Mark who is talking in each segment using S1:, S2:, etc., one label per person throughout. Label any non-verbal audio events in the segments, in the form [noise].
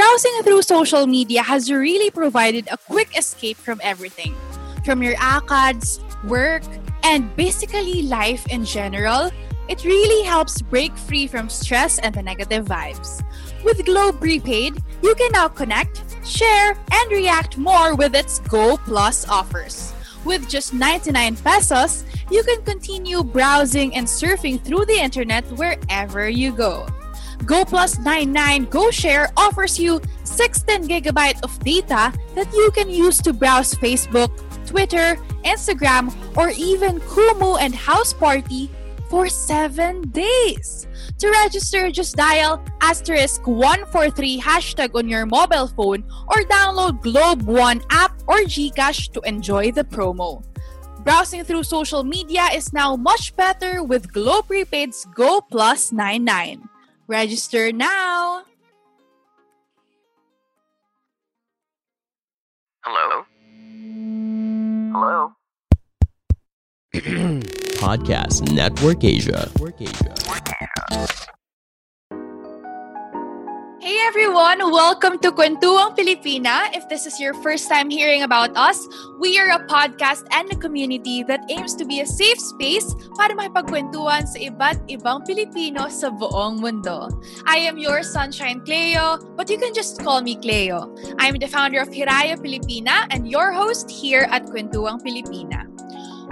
S1: browsing through social media has really provided a quick escape from everything. From your ACADS, work, and basically life in general, it really helps break free from stress and the negative vibes. With Globe Prepaid, you can now connect, share, and react more with its Go Plus offers. With just 99 pesos, you can continue browsing and surfing through the internet wherever you go. Go Plus 99 Go Share offers you 16 gigabyte of data that you can use to browse Facebook, Twitter, Instagram, or even Kumu and House Party for 7 days. To register, just dial asterisk 143 hashtag on your mobile phone or download Globe One app or Gcash to enjoy the promo. Browsing through social media is now much better with Globe Prepaid's Go Plus 99. Register now!
S2: Hello? Hello? [clears throat]
S3: Podcast Network Asia. Network Asia.
S1: Hey everyone! Welcome to Kwentuang Pilipina. If this is your first time hearing about us, we are a podcast and a community that aims to be a safe space para makipagkwentuhan sa iba't ibang Pilipino sa buong mundo. I am your sunshine Cleo, but you can just call me Cleo. I'm the founder of Hiraya Pilipina and your host here at Kwentuang Pilipina.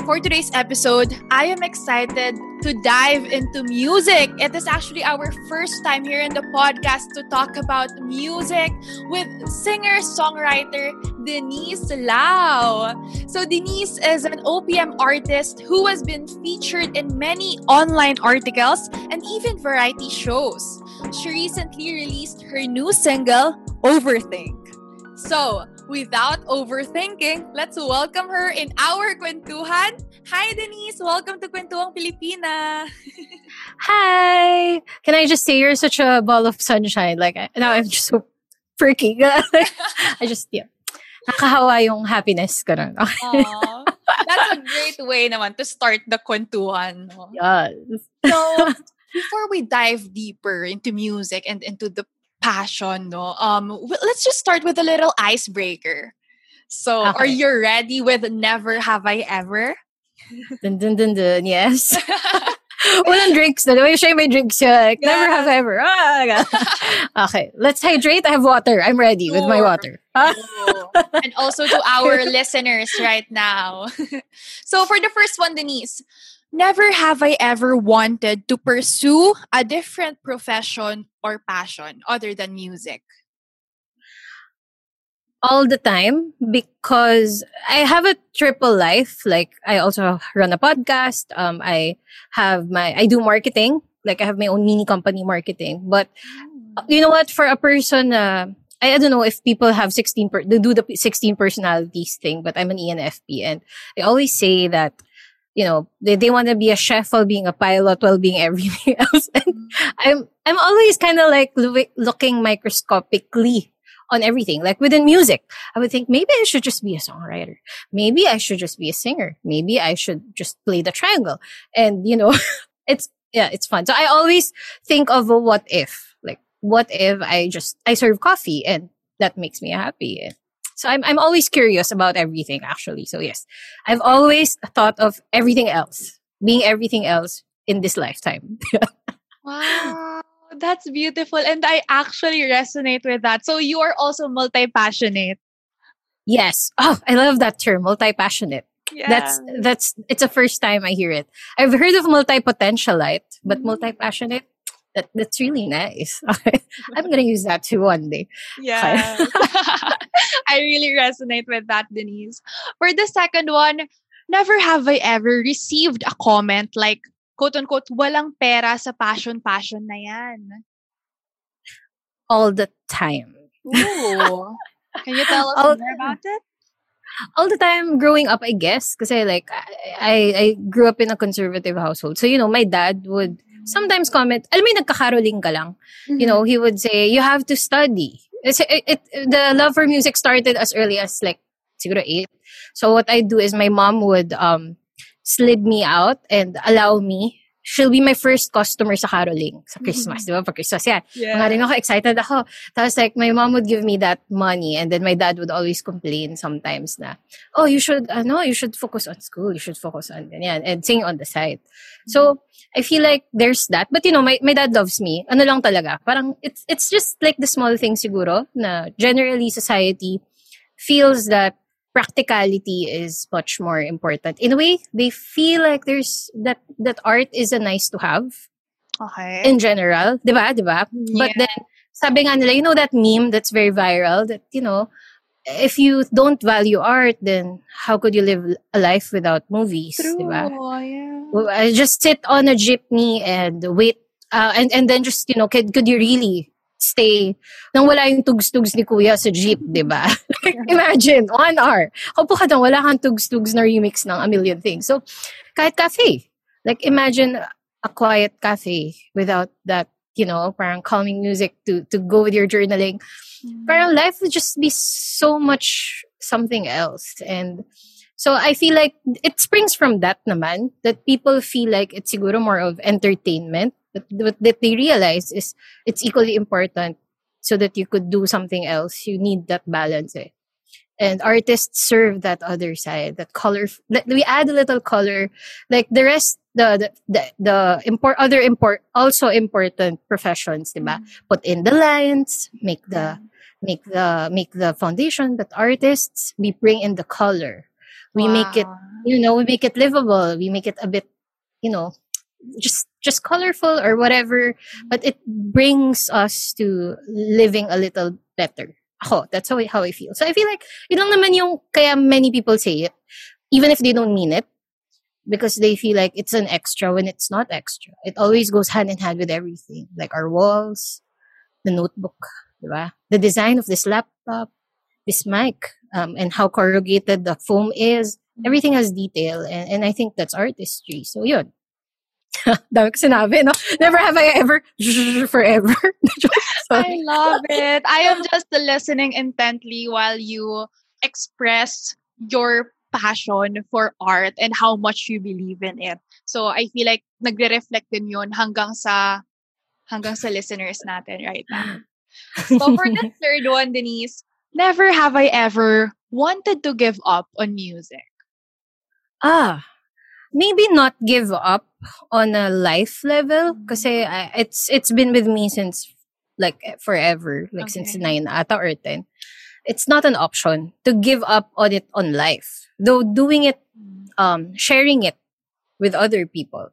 S1: For today's episode, I am excited to dive into music. It is actually our first time here in the podcast to talk about music with singer songwriter Denise Lau. So, Denise is an OPM artist who has been featured in many online articles and even variety shows. She recently released her new single, Overthink. So, without overthinking, let's welcome her in our kwentuhan. Hi, Denise. Welcome to Kwentuhang Pilipina.
S4: Hi. Can I just say you're such a ball of sunshine? Like, now I'm just so freaking. [laughs] I just, yeah. Nakahawa yung happiness ko nun. [laughs]
S1: That's a great way naman to start the kwentuhan. No?
S4: yes.
S1: So, [laughs] before we dive deeper into music and into the passion, no, um, let's just start with a little icebreaker. So, are you ready with Never Have I Ever?
S4: Dun, dun, dun, dun. Yes. [laughs] [laughs] Walang drinks na. May siya may drinks siya. Like, Never
S1: Yeah.
S4: have ever. Ah, [laughs] okay. Let's hydrate. I have water. I'm ready with my water.
S1: And also to our listeners right now. so, for the first one, Denise, never have I ever wanted to pursue a different profession or passion other than music.
S4: all the time because I have a triple life. Like I also run a podcast. Um, I have my, I do marketing. Like I have my own mini company marketing. But uh, you know what? For a person, uh, I, I don't know if people have 16, per, they do the 16 personalities thing, but I'm an ENFP and I always say that, you know, they, they want to be a chef while being a pilot while being [laughs] everything else. And I'm, I'm always kind of like loo- looking microscopically on everything. Like within music, I would think maybe I should just be a songwriter. Maybe I should just be a singer. Maybe I should just play the triangle. And you know, [laughs] it's yeah, it's fun. So I always think of a what if. Like what if I just I serve coffee and that makes me happy. So I'm I'm always curious about everything actually. So yes, I've always thought of everything else, being everything else in this lifetime. [laughs]
S1: Wow, that's beautiful. And I actually resonate with that. So, you are also multi passionate.
S4: yes. Oh, I love that term, multi-passionate. Yeah. That's that's it's the first time I hear it. I've heard of multi-potentialite, but
S1: Mhm.
S4: multi-passionate. That that's really nice. [laughs] I'm gonna use that too one day.
S1: Yeah. [laughs] I really resonate with that, Denise. For the second one, never have I ever received a comment like, quote unquote, walang pera sa passion passion na yan.
S4: All the time.
S1: Ooh. Can you tell us
S4: All-
S1: more about it?
S4: all the time growing up, I guess. Because I like, I, I grew up in a conservative household. So, you know, my dad would sometimes comment, alam mo nagkakaroling ka lang. Mm-hmm. You know, he would say, you have to study. It's, it, it, the love for music started as early as like, siguro eight. So what I do is my mom would um slid me out and allow me she'll be my first customer sa caroling sa Christmas, mm-hmm. di ba? Pag Christmas yan. Yeah. Mga rin ako, excited ako. Tapos like, my mom would give me that money and then my dad would always complain sometimes na, oh, you should, ano, you should focus on school. You should focus on ganyan. And sing on the side. Mm-hmm. So, I feel like there's that. But you know, my, my dad loves me. Ano lang talaga. Parang, it's, it's just like the small things siguro na generally society feels that practicality is much more important. In a way, they feel like there's that that art is a nice to have.
S1: Okay.
S4: In general, 'di ba? 'Di ba? Yeah. But then sabi nga nila, you know that meme that's very viral that you know, if you don't value art, then how could you live a life without movies,
S1: True.
S4: 'di ba?
S1: Yeah.
S4: I just sit on a jeepney and wait uh, and and then just you know, could could you really stay nang wala yung tugs-tugs ni kuya sa jeep, di ba? [laughs] Imagine, one hour. Kaupo ka nang wala kang tugs-tugs na remix ng a million things. So, kahit cafe. Like, imagine a quiet cafe without that, you know, parang calming music to, to go with your journaling. Mm. Parang life would just be so much something else. And so I feel like it springs from that naman, that people feel like it's siguro more of entertainment but what that they realize is it's equally important so that you could do something else. You need that balance. Eh? And artists serve that other side, that color. We add a little color, like the rest, the the the, the import, other import, also important professions, diba? Mm-hmm. Put in the lines, make the make the make the foundation. But artists, we bring in the color. We wow. make it, you know, we make it livable. We make it a bit, you know, just just colorful or whatever but it brings us to living a little better. Ako that's how I, how I feel. So I feel like yun lang naman yung kaya many people say it even if they don't mean it because they feel like it's an extra when it's not extra. It always goes hand in hand with everything like our walls the notebook diba? the design of this laptop this mic um, and how corrugated the foam is everything has detail and, and I think that's artistry. So yun [laughs] Dami ko sinabi, no? Never have I ever [laughs] forever. [laughs]
S1: I love it. I am just listening intently while you express your passion for art and how much you believe in it. So I feel like nagre-reflect din yun hanggang sa hanggang sa listeners natin right now. So for the third one, Denise, never have I ever wanted to give up on music.
S4: Ah, maybe not give up on a life level because it's it's been with me since like forever like okay. since 9 ata or 10 it's not an option to give up on it on life though doing it um sharing it with other people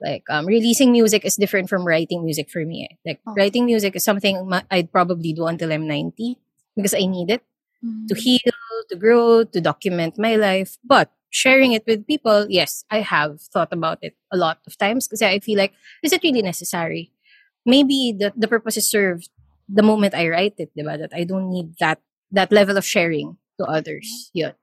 S4: like um releasing music is different from writing music for me like oh. writing music is something I'd probably do until I'm 90 because I need it mm-hmm. to heal to grow to document my life but sharing it with people, yes, I have thought about it a lot of times because I feel like, is it really necessary? Maybe the, the purpose is served the moment I write it, diba? That I don't need that that level of sharing to others. Yun.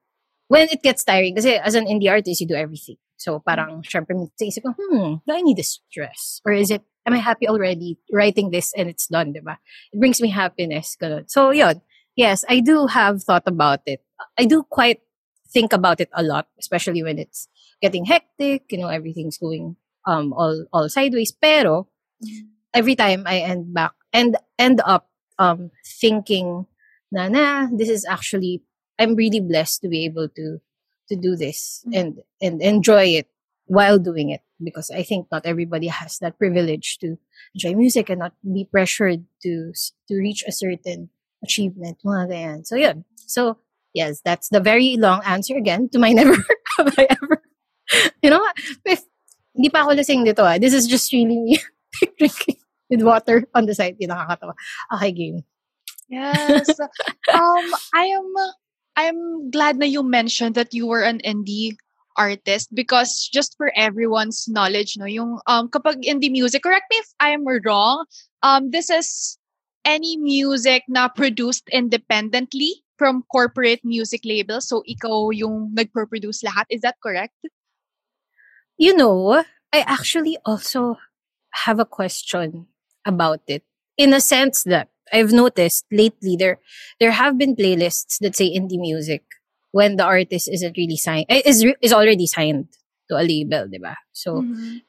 S4: When it gets tiring, kasi as an indie artist, you do everything. So parang, syempre, isip ko, hmm, do I need this stress? Or is it, am I happy already writing this and it's done, diba? It brings me happiness. Ganun. So yun, yes, I do have thought about it. I do quite think about it a lot, especially when it's getting hectic, you know, everything's going um all all sideways. Pero every time I end back and end up um thinking na na this is actually I'm really blessed to be able to to do this mm-hmm. and and enjoy it while doing it because I think not everybody has that privilege to enjoy music and not be pressured to to reach a certain achievement. So yeah. So yes, that's the very long answer again to my [laughs] never have I ever. You know, if hindi pa ako lasing dito ah. This is just really me [laughs] drinking with water on the side. Yung nakakatawa. Okay, game.
S1: Yes. um, I am I'm glad that you mentioned that you were an indie artist because just for everyone's knowledge, no, yung um kapag indie music, correct me if I'm wrong, um this is any music na produced independently from corporate music labels. So ikaw yung nagpro-produce lahat. Is that correct?
S4: You know, I actually also have a question about it. In a sense that I've noticed lately there there have been playlists that say indie music when the artist isn't really signed is is already signed to a label, diba? So
S1: Mhm.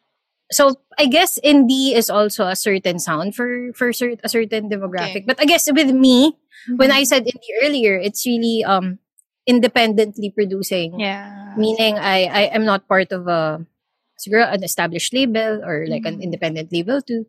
S4: So I guess indie is also a certain sound for for cer- a certain demographic.
S1: Okay.
S4: But I guess with me, when
S1: Mhm.
S4: I said indie earlier, it's really um independently producing.
S1: yeah.
S4: Meaning I I am not part of a an established label or like an
S1: Mhm.
S4: independent label too.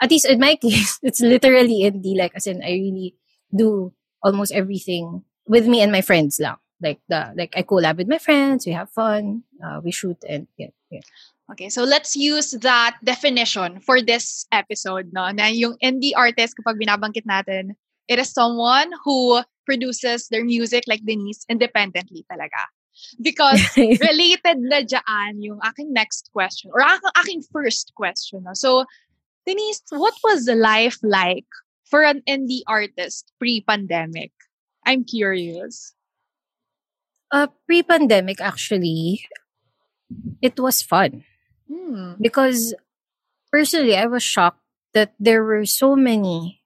S4: At least in my [laughs] case, it's literally indie. Like as in I really do almost everything with me and my friends lang. Like the like I collab with my friends, we have fun, uh, we shoot and yeah, yeah.
S1: Okay, so let's use that definition for this episode, no? Na yung indie artist, kapag binabangkit natin, it is someone who produces their music like Denise independently talaga. Because [laughs] related na dyan yung aking next question or aking, aking first question. No? So, Denise, what was life like for an indie artist pre-pandemic? I'm curious.
S4: uh, pre-pandemic actually, it was fun.
S1: Hmm.
S4: because personally I was shocked that there were so many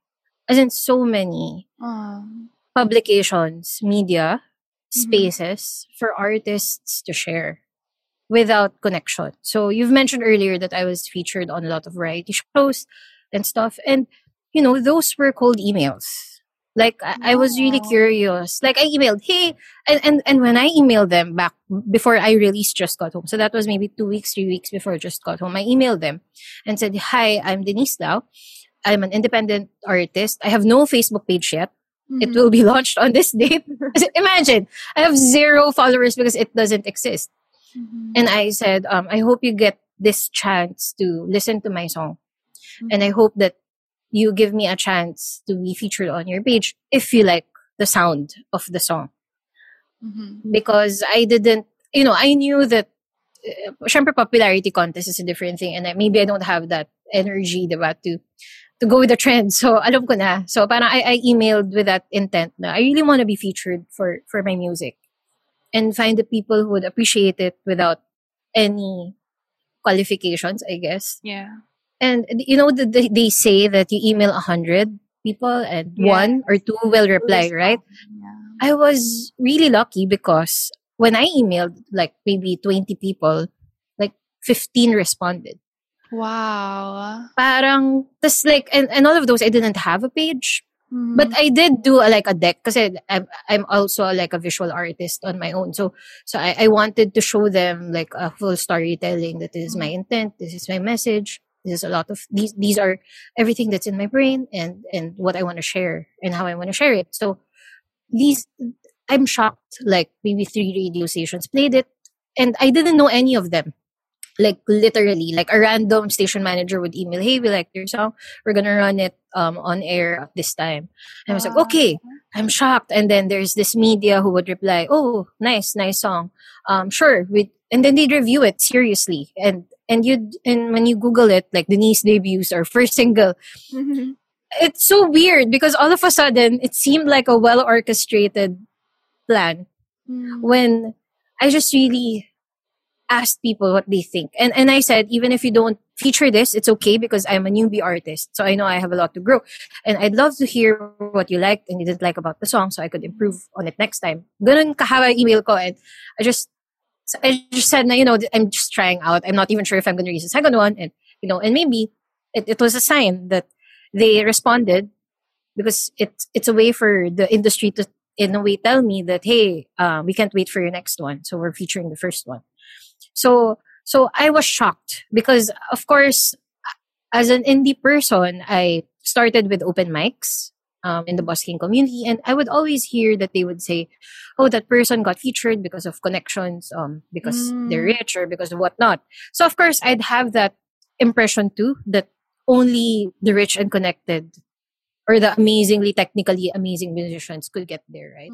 S4: as in so many
S1: Um,
S4: publications, media,
S1: Mhm.
S4: spaces for artists to share without connection. So you've mentioned earlier that I was featured on a lot of variety shows and stuff and you know those were cold emails. Like I, I was really curious. Like I emailed, hey, and, and and when I emailed them back before I released Just Got Home, so that was maybe two weeks, three weeks before Just Got Home, I emailed them and said, Hi, I'm Denise Lau. I'm an independent artist. I have no Facebook page yet. It
S1: mhm.
S4: will be [laughs] launched on this date. [laughs] Imagine, I have zero followers because it doesn't exist.
S1: Mhm.
S4: And I said, um, I hope you get this chance to listen to my song. And I hope that you give me a chance to be featured on your page if you like the sound of the song.
S1: Mhm.
S4: Because I didn't, you know, I knew that, uh, syempre popularity contest is a different thing. And I, maybe I don't have that energy, diba, to, to go with the trend. So, alam ko na. So, parang I, I emailed with that intent na I really want to be featured for, for my music. And find the people who would appreciate it without any qualifications, I guess.
S1: Yeah.
S4: And you know, the, the, they say that you email a hundred people and one or two will reply, right?
S1: Yeah.
S4: I was really lucky because when I emailed like maybe 20 people, like 15 responded.
S1: Wow.
S4: Parang, tas like, and, and all of those, I didn't have a page.
S1: Mhm.
S4: But I did do a, like a deck because I'm, I'm also like a visual artist on my own. So, so I, I wanted to show them like a full storytelling that this is my intent, this is my message, this is a lot of these, these are everything that's in my brain and, and what I want to share and how I want to share it. So these, I'm shocked, like maybe three radio stations played it and I didn't know any of them. Like literally, like a random station manager would email, "Hey, we like your song. We're gonna run it um on air at this time." And I was like,
S1: Ah.
S4: "Okay." I'm shocked. And then there's this media who would reply, "Oh, nice, nice song. Um, sure." We and then they'd review it seriously. And and you and when you Google it, like Denise debuts or first single,
S1: Mhm.
S4: it's so weird because all of a sudden it seemed like a well orchestrated plan
S1: Mm.
S4: when I just really asked people what they think. And and I said, even if you don't feature this, it's okay because I'm a newbie artist. So I know I have a lot to grow. And I'd love to hear what you liked and you didn't like about the song so I could improve on it next time. Ganun kahaba yung email ko and I just I just said you know, I'm just trying out. I'm not even sure if I'm gonna use the second one. And you know, and maybe it, it was a sign that they responded because it's it's a way for the industry to in a way tell me that hey uh, we can't wait for your next one so we're featuring the first one so so i was shocked because of course as an indie person i started with open mics um, in the busking community and i would always hear that they would say oh that person got featured because of connections um because they're
S1: Mm.
S4: rich or because of whatnot so of course i'd have that impression too that only the rich and connected or the amazingly technically amazing musicians could get there, right?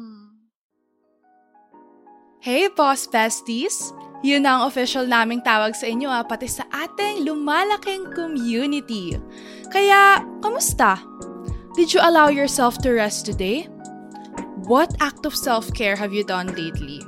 S2: Hey, Boss Besties! Yun ang official naming tawag sa inyo ah, pati sa ating lumalaking community. Kaya, kamusta? Did you allow yourself to rest today? what act of self-care have you done lately?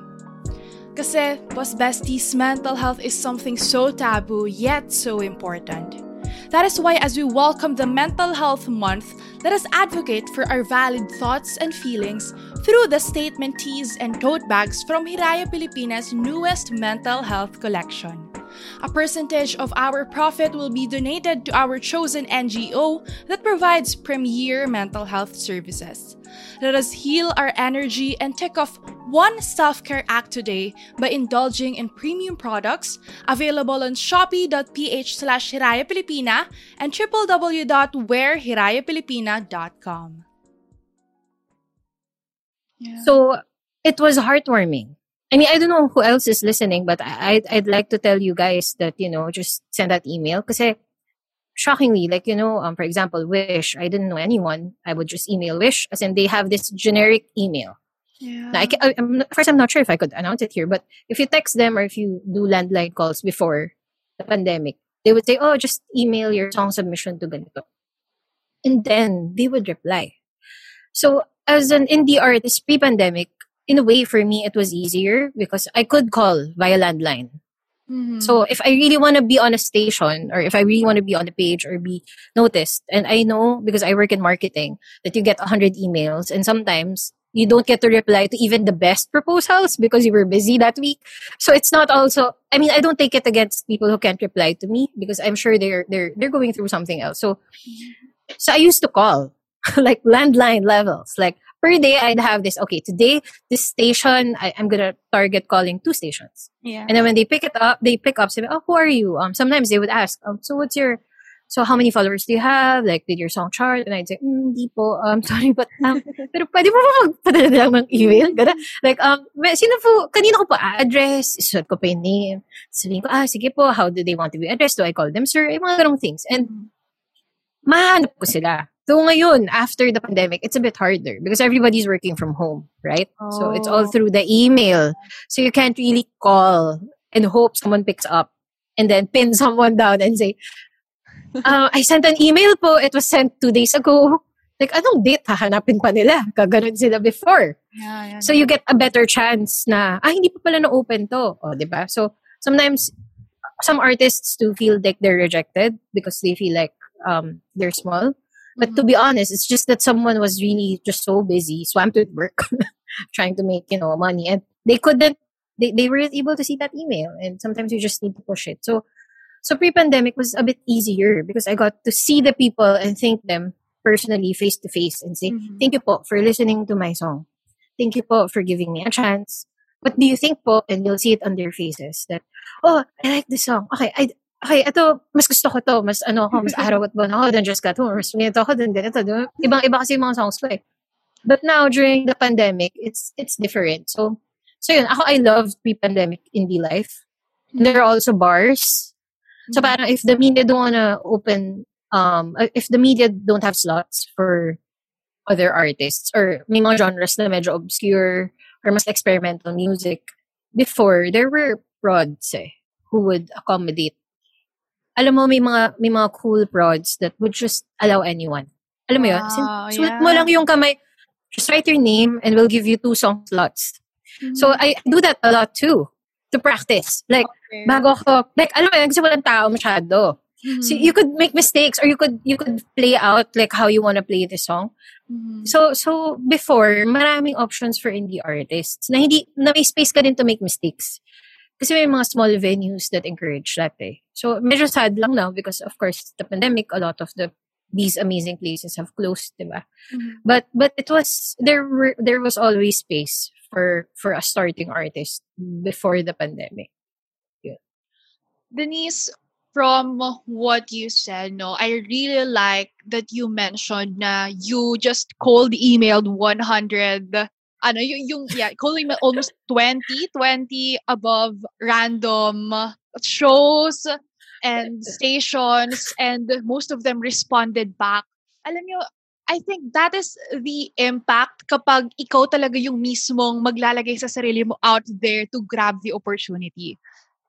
S2: Kasi, Boss Besties, mental health is something so taboo yet so important. That is why, as we welcome the Mental Health Month, let us advocate for our valid thoughts and feelings through the statement tees and tote bags from Hiraya Pilipina's newest mental health collection. A percentage of our profit will be donated to our chosen NGO that provides premier mental health services. Let us heal our energy and take off one self care act today by indulging in premium products available on shopee.ph slash Pilipina and www.wearhirayapilipina.com.
S4: So it was heartwarming. I mean, I don't know who else is listening, but I, I'd, I'd like to tell you guys that, you know, just send that email. Because shockingly, like, you know, um, for example, Wish, I didn't know anyone. I would just email Wish, as in they have this generic email.
S1: Yeah.
S4: Now, I, ca- I, I'm, first, I'm not sure if I could announce it here, but if you text them or if you do landline calls before the pandemic, they would say, oh, just email your song submission to ganito. And then they would reply. So, as an indie artist pre-pandemic, in a way, for me, it was easier because I could call via landline.
S1: Mhm.
S4: So if I really want to be on a station or if I really want to be on the page or be noticed, and I know because I work in marketing that you get 100 emails and sometimes you don't get to reply to even the best proposals because you were busy that week. So it's not also I mean I don't take it against people who can't reply to me because I'm sure they're they're they're going through something else. So so I used to call [laughs] like landline levels. Like per day I'd have this okay, today this station I, I'm gonna target calling two stations.
S1: yeah.
S4: And then when they pick it up, they pick up, say, oh, who are you? Um, sometimes they would ask, um, so what's your, so how many followers do you have? Like, did your song chart? And I'd say, mm, di po, um, [laughs] sorry, but, um, [laughs] pero pwede mo ba magpadala lang ng email? Gana? Like, um, sino po, kanino ko pa address? Isuot ko pa yung name. Sabihin ko, ah, sige po, how do they want to be addressed? Do I call them sir? Yung mga ganong things. And, mahanap ko sila. So ngayon, after the pandemic, it's a bit harder because everybody's working from home, right? So it's all
S1: Oh.
S4: through the email. So you can't really call and hope someone picks up and then pin [laughs] someone down and say, uh, I sent an email po. It was sent two days ago. Like, anong date hahanapin pa nila? [laughs] Kaganon sila before.
S1: Yeah, yeah.
S4: So you get a better chance na, ah, hindi pa pala na-open to. O, di ba? So sometimes, some artists do feel like they're rejected because they feel like um, they're small. But to be honest, it's just that someone was really just so busy, swamped with work, [laughs] trying to make, you know, money. And they couldn't, they, they weren't able to see that email. And sometimes you just need to push it. So, so pre-pandemic was a bit easier because I got to see the people and thank them personally, face to face, and say,
S1: Mhm.
S4: thank you po for listening to my song. Thank you po for giving me a chance. What do you think po? And you'll see it on their faces that, oh, I like this song. Okay, I, okay, ito, mas gusto ko to. Mas ano ako, mas [laughs] araw buwan ako than just got home. Mas ganito ako than ganito. ba? Ibang-iba kasi yung mga songs ko eh. But now, during the pandemic, it's it's different. So, so yun, ako, I love pre-pandemic indie life. And there are also bars. So parang if the media don't wanna open, um, uh, if the media don't have slots for other artists or may mga genres na medyo obscure or mas experimental music, before there were prods eh, who would accommodate. Alam mo, may mga, may mga cool prods that would just allow anyone. Alam mo yun?
S1: Wow,
S4: sulat mo
S1: yeah.
S4: lang yung kamay, just write your name and we'll give you two song slots. So I do that a lot too to practice. Like,
S1: Okay.
S4: bago ako, like, alam mo yun, kasi walang tao masyado.
S1: Mhm.
S4: So you could make mistakes or you could you could play out like how you want to play the song.
S1: Mhm.
S4: So so before, maraming options for indie artists na hindi na may space ka din to make mistakes. Kasi may mga small venues that encourage that eh. So medyo sad lang now because of course the pandemic, a lot of the these amazing places have closed, diba?
S1: Mhm.
S4: But but it was there were there was always space for for a starting artist before the pandemic.
S1: Denise, from what you said, no, I really like that you mentioned na you just cold emailed 100 ano yung, yung yeah, email almost 20 20 above random shows and [laughs] stations and most of them responded back. Alam nyo, I think that is the impact kapag ikaw talaga yung mismong maglalagay sa sarili mo out there to grab the opportunity.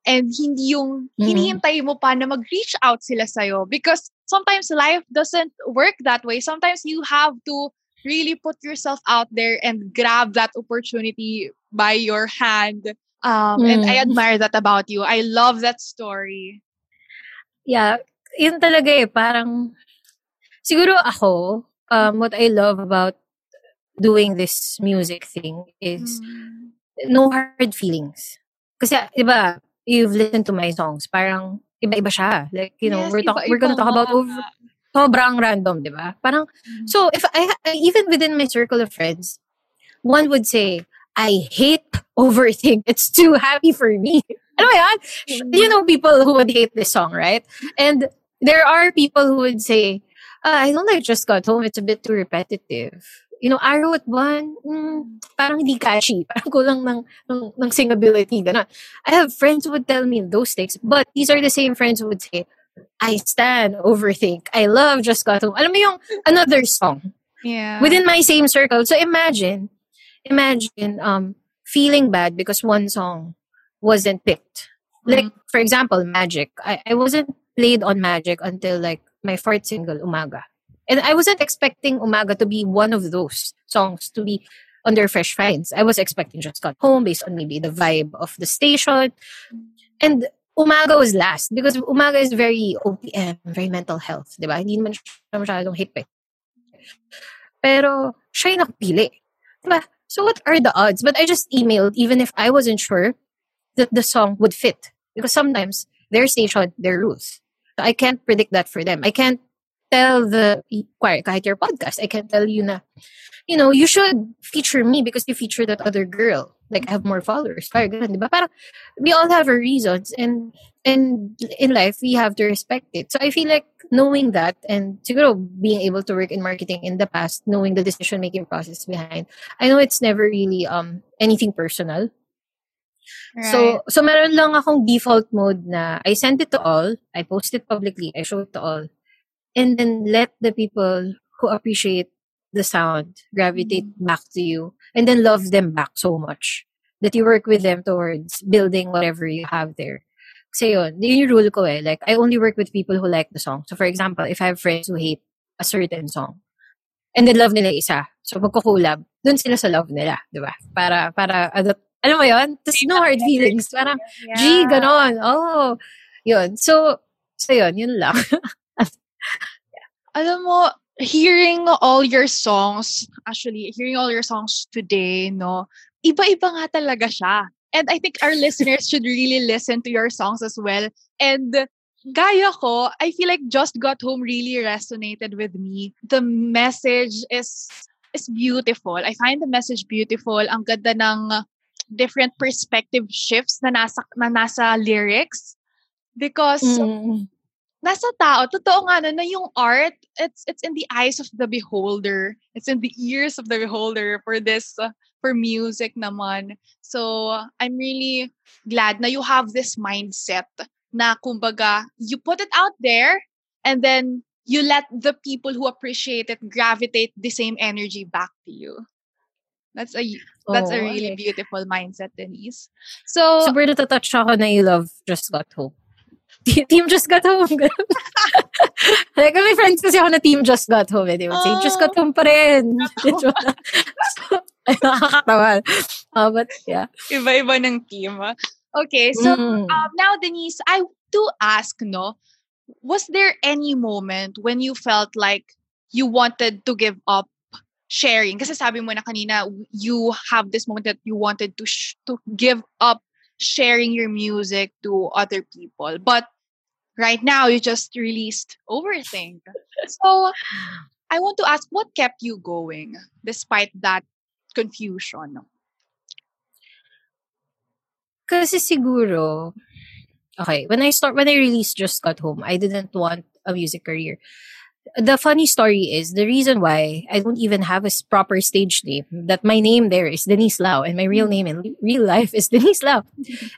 S1: And hindi yung
S4: Mhm.
S1: hinihintay mo pa na mag-reach out sila sa'yo. Because sometimes life doesn't work that way. Sometimes you have to really put yourself out there and grab that opportunity by your hand. Um, mm. And I mm. admire that about you. I love that story.
S4: Yeah, yun talaga eh. Parang, siguro ako, um, what I love about doing this music thing is mm. no hard feelings. Kasi, iba, you've listened to my songs, parang iba-iba siya. Like, you know, yes, we're, talk, we're gonna talk about over, sobrang random, di ba? Parang, mm-hmm. so if I, even within my circle of friends, one would say, I hate overthink. It's too happy for me. [laughs] Ano yan? Mm-hmm. You know people who would hate this song, right? And there are people who would say, uh, I don't like Just Got Home. It's a bit too repetitive. You know, Araw at Buwan, mm, parang hindi catchy. [laughs] Parang kulang ng, ng, ng singability. Ganun. I have friends who would tell me those things, but these are the same friends who would say, I stand, overthink. I love Just Got Home. Alam mo yung another song.
S1: Yeah.
S4: Within my same circle. So imagine, imagine um feeling bad because one song wasn't picked. Like, mm-hmm. for example, Magic. I, I wasn't played on Magic until like my fourth single, Umaga. And I wasn't expecting Umaga to be one of those songs to be under Fresh Finds. I was expecting Just Got Home based on maybe the vibe of the station. And Umaga was last because Umaga is very OPM, very mental health, di ba? Hindi naman siya masyadong hip eh. Pero siya yung nakapili. Di ba? So what are the odds? But I just emailed even if I wasn't sure that the song would fit. Because sometimes their station, their rules. So I can't predict that for them. I can't tell the choir, kahit your podcast, I can't tell you na, you know, you should feature me because you feature that other girl like I have more followers. Parang ganun, di ba? Parang we all have our reasons and and in life we have to respect it. So I feel like knowing that and siguro being able to work in marketing in the past, knowing the decision making process behind. I know it's never really um anything personal. Right. So so meron lang akong default mode na I send it to all, I post it publicly, I show it to all. And then let the people who appreciate the sound gravitate mm-hmm. back to you and then love them back so much that you work with them towards building whatever you have there. Kasi yun, yun yung rule ko eh. Like, I only work with people who like the song. So, for example, if I have friends who hate a certain song, and then love nila isa, so magkukulab, dun sila sa love nila, di ba? Para, para, adopt, alam mo yun? Tapos no hard feelings. Parang, yeah. G, ganon. Oh, yun. So, so yun, yun lang. [laughs]
S1: alam mo, hearing all your songs, actually, hearing all your songs today, no, iba-iba nga talaga siya. And I think our [laughs] listeners should really listen to your songs as well. And gaya ko, I feel like Just Got Home really resonated with me. The message is is beautiful. I find the message beautiful. Ang ganda ng different perspective shifts na nasa, na nasa lyrics. Because mm nasa tao, totoo nga na, na yung art, it's it's in the eyes of the beholder. It's in the ears of the beholder for this, uh, for music naman. So, I'm really glad na you have this mindset na kumbaga, you put it out there and then you let the people who appreciate it gravitate the same energy back to you. That's a that's oh, a really okay. beautiful mindset, Denise. So
S4: super touch ako na you love Just Got Hope. [laughs] team just got home. [laughs] like, may friends kasi ako na team just got home. Eh, ba? Say, just got home pa rin. so, [laughs] nakakatawa. Uh, but, yeah.
S1: Iba-iba ng team. Okay, so mm. um, now, Denise, I do ask, no, was there any moment when you felt like you wanted to give up sharing? Kasi sabi mo na kanina, you have this moment that you wanted to sh- to give up sharing your music to other people. But right now, you just released Overthink. So I want to ask what kept you going despite that confusion?
S4: Kasi siguro, okay, when I start, when I released Just Got Home, I didn't want a music career the funny story is the reason why I don't even have a proper stage name, that my name there is Denise Lau and my real mm. name in real life is [laughs] Denise Lau,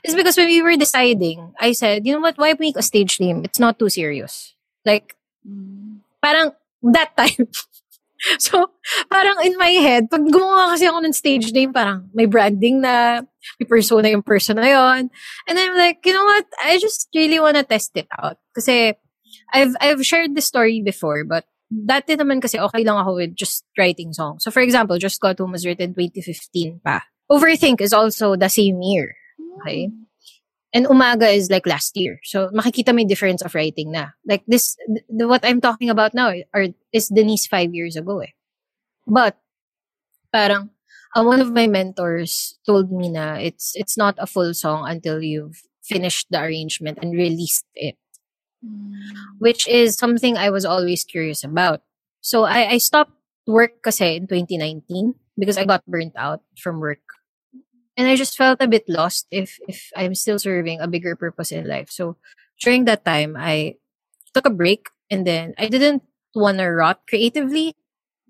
S4: is because when we were deciding, I said, you know what, why make a stage name? It's not too serious. Like, mm. parang that time. [laughs] so, parang in my head, pag gumawa kasi ako ng stage name, parang may branding na, may persona yung person na yon. And I'm like, you know what, I just really wanna test it out. Kasi, I've I've shared the story before, but dati naman kasi okay lang ako with just writing songs. So for example, Just Got Home was written 2015 pa. Overthink is also the same year. Okay? And Umaga is like last year. So makikita may difference of writing na. Like this, th- what I'm talking about now are, is Denise five years ago eh. But, parang, uh, one of my mentors told me na it's it's not a full song until you've finished the arrangement and released it which is something I was always curious about. So I, I stopped work kasi in 2019 because I got burnt out from work. And I just felt a bit lost if if I'm still serving a bigger purpose in life. So during that time, I took a break and then I didn't want to rot creatively.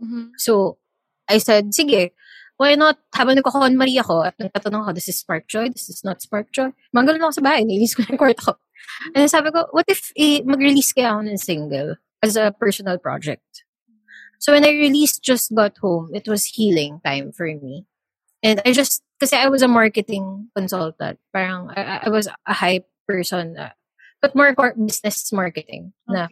S1: Mhm.
S4: So I said, sige, why not, habang nagkakon Maria ako at nagtatanong ako, this is Spark Joy, this is not Spark Joy. Manggalon ako sa bahay, nilis ko na yung kwarto ko. And sabi ko, what if eh, mag-release kaya ako ng single as a personal project? So when I released Just Got Home, it was healing time for me. And I just, kasi I was a marketing consultant. Parang, I, I was a hype person. uh, but more cor- business marketing. Na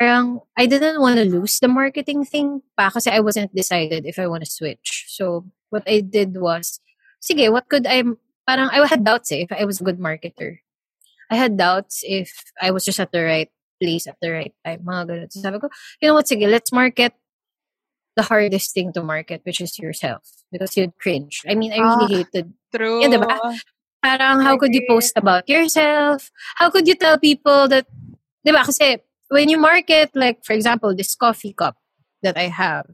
S4: parang, I didn't want to lose the marketing thing pa kasi I wasn't decided if I want to switch. So, what I did was, sige, what could I, parang I had doubts eh, if I was a good marketer. I had doubts if I was just at the right place at the right time. Mga ganun. So sabi ko, you know what, sige, let's market the hardest thing to market, which is yourself. Because you'd cringe. I mean, I really
S1: Ah.
S4: hated
S1: True.
S4: Yeah, diba? parang how could you post about yourself? How could you tell people that, di ba? Kasi when you market, like, for example, this coffee cup that I have,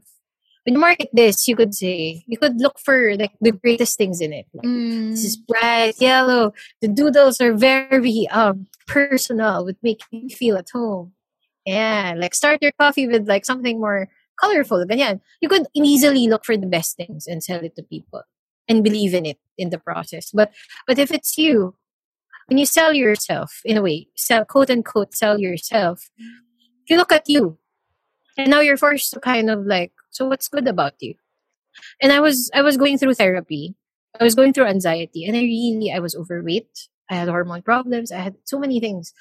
S4: when you market this, you could say, you could look for like the greatest things in it. Like,
S1: Mm.
S4: this is bright yellow. The doodles are very um personal, would make you feel at home. Yeah, like start your coffee with like something more colorful. Ganyan. You could easily look for the best things and sell it to people and believe in it in the process. But but if it's you, when you sell yourself in a way, sell quote unquote sell yourself, you look at you. And now you're forced to kind of like, so what's good about you? And I was I was going through therapy. I was going through anxiety and I really I was overweight. I had hormone problems. I had so many things.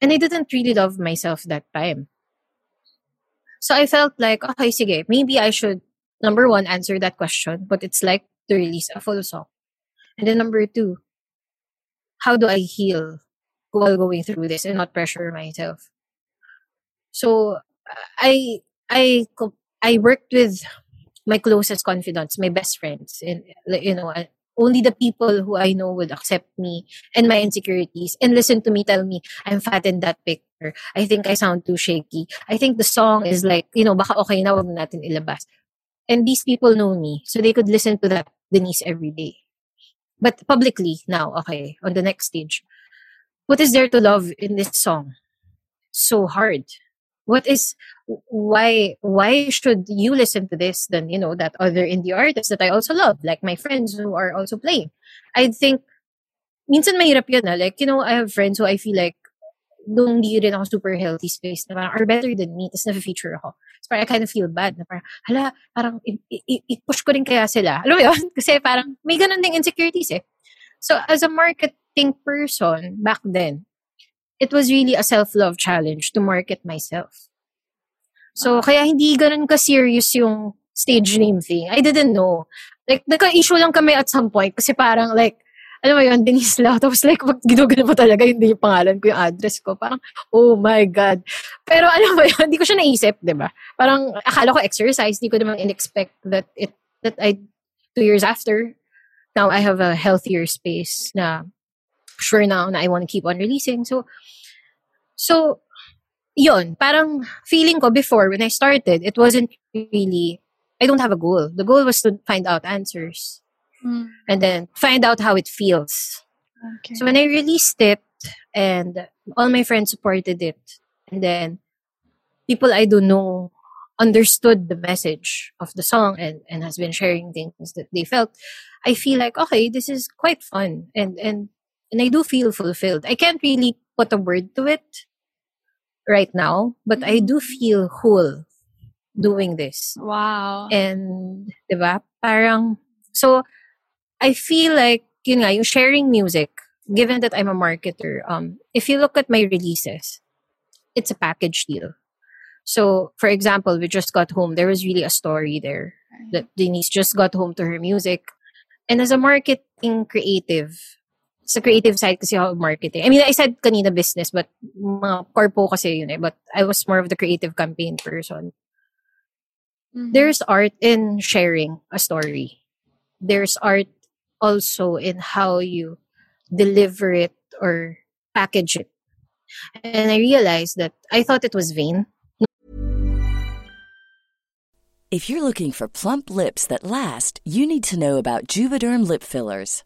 S4: And I didn't really love myself that time. So I felt like, okay, sige, maybe I should number one answer that question, but it's like to release a full song. And then number two, how do I heal while going through this and not pressure myself? So I I I worked with my closest confidants, my best friends, and you know, only the people who I know would accept me and my insecurities and listen to me tell me I'm fat in that picture. I think I sound too shaky. I think the song is like, you know, baka okay na wag natin ilabas. And these people know me, so they could listen to that Denise every day. But publicly now, okay, on the next stage, what is there to love in this song? So hard. What is why why should you listen to this than you know that other indie artists that I also love, like my friends who are also playing? I think minsan mahirap yun na. Like, you know, I have friends who I feel like nung hindi rin ako super healthy space na parang are better than me, tapos na-feature ako. So parang I kind of feel bad na parang, hala, parang i-push ko rin kaya sila. Alam mo yun? [laughs] Kasi parang may ganun ding insecurities eh. So as a marketing person back then, it was really a self-love challenge to market myself. So kaya hindi ganun ka-serious yung stage name thing. I didn't know. Like, nagka-issue lang kami at some point kasi parang like, alam mo yun, Denise Lau. Tapos like, pag ginugano mo talaga, hindi yung pangalan ko, yung address ko. Parang, oh my God. Pero alam mo yun, [laughs] hindi ko siya naisip, di ba? Parang, akala ko exercise, hindi ko naman in-expect that it, that I, two years after, now I have a healthier space na sure now na I want to keep on releasing. So, so, yon parang feeling ko before when I started, it wasn't really, I don't have a goal. The goal was to find out answers
S1: Mm.
S4: and then find out how it feels.
S1: Okay.
S4: So when I released it and all my friends supported it and then people I don't know understood the message of the song and, and has been sharing things that they felt, I feel like, okay, this is quite fun and, and, and I do feel fulfilled. I can't really put a word to it right now, but I do feel whole doing this.
S1: wow.
S4: And, di ba, parang, so, I feel like, yun nga, yung sharing music, given that I'm a marketer, um, if you look at my releases, it's a package deal. So, for example, we just got home. There was really a story there that Denise just got home to her music. And as a marketing creative, sa creative side kasi ako marketing. I mean, I said kanina business, but mga corpo kasi yun eh. But I was more of the creative campaign person.
S1: Mhm.
S4: There's art in sharing a story. There's art also in how you deliver it or package it. And I realized that I thought it was vain.
S5: If you're looking for plump lips that last, you need to know about Juvederm lip fillers.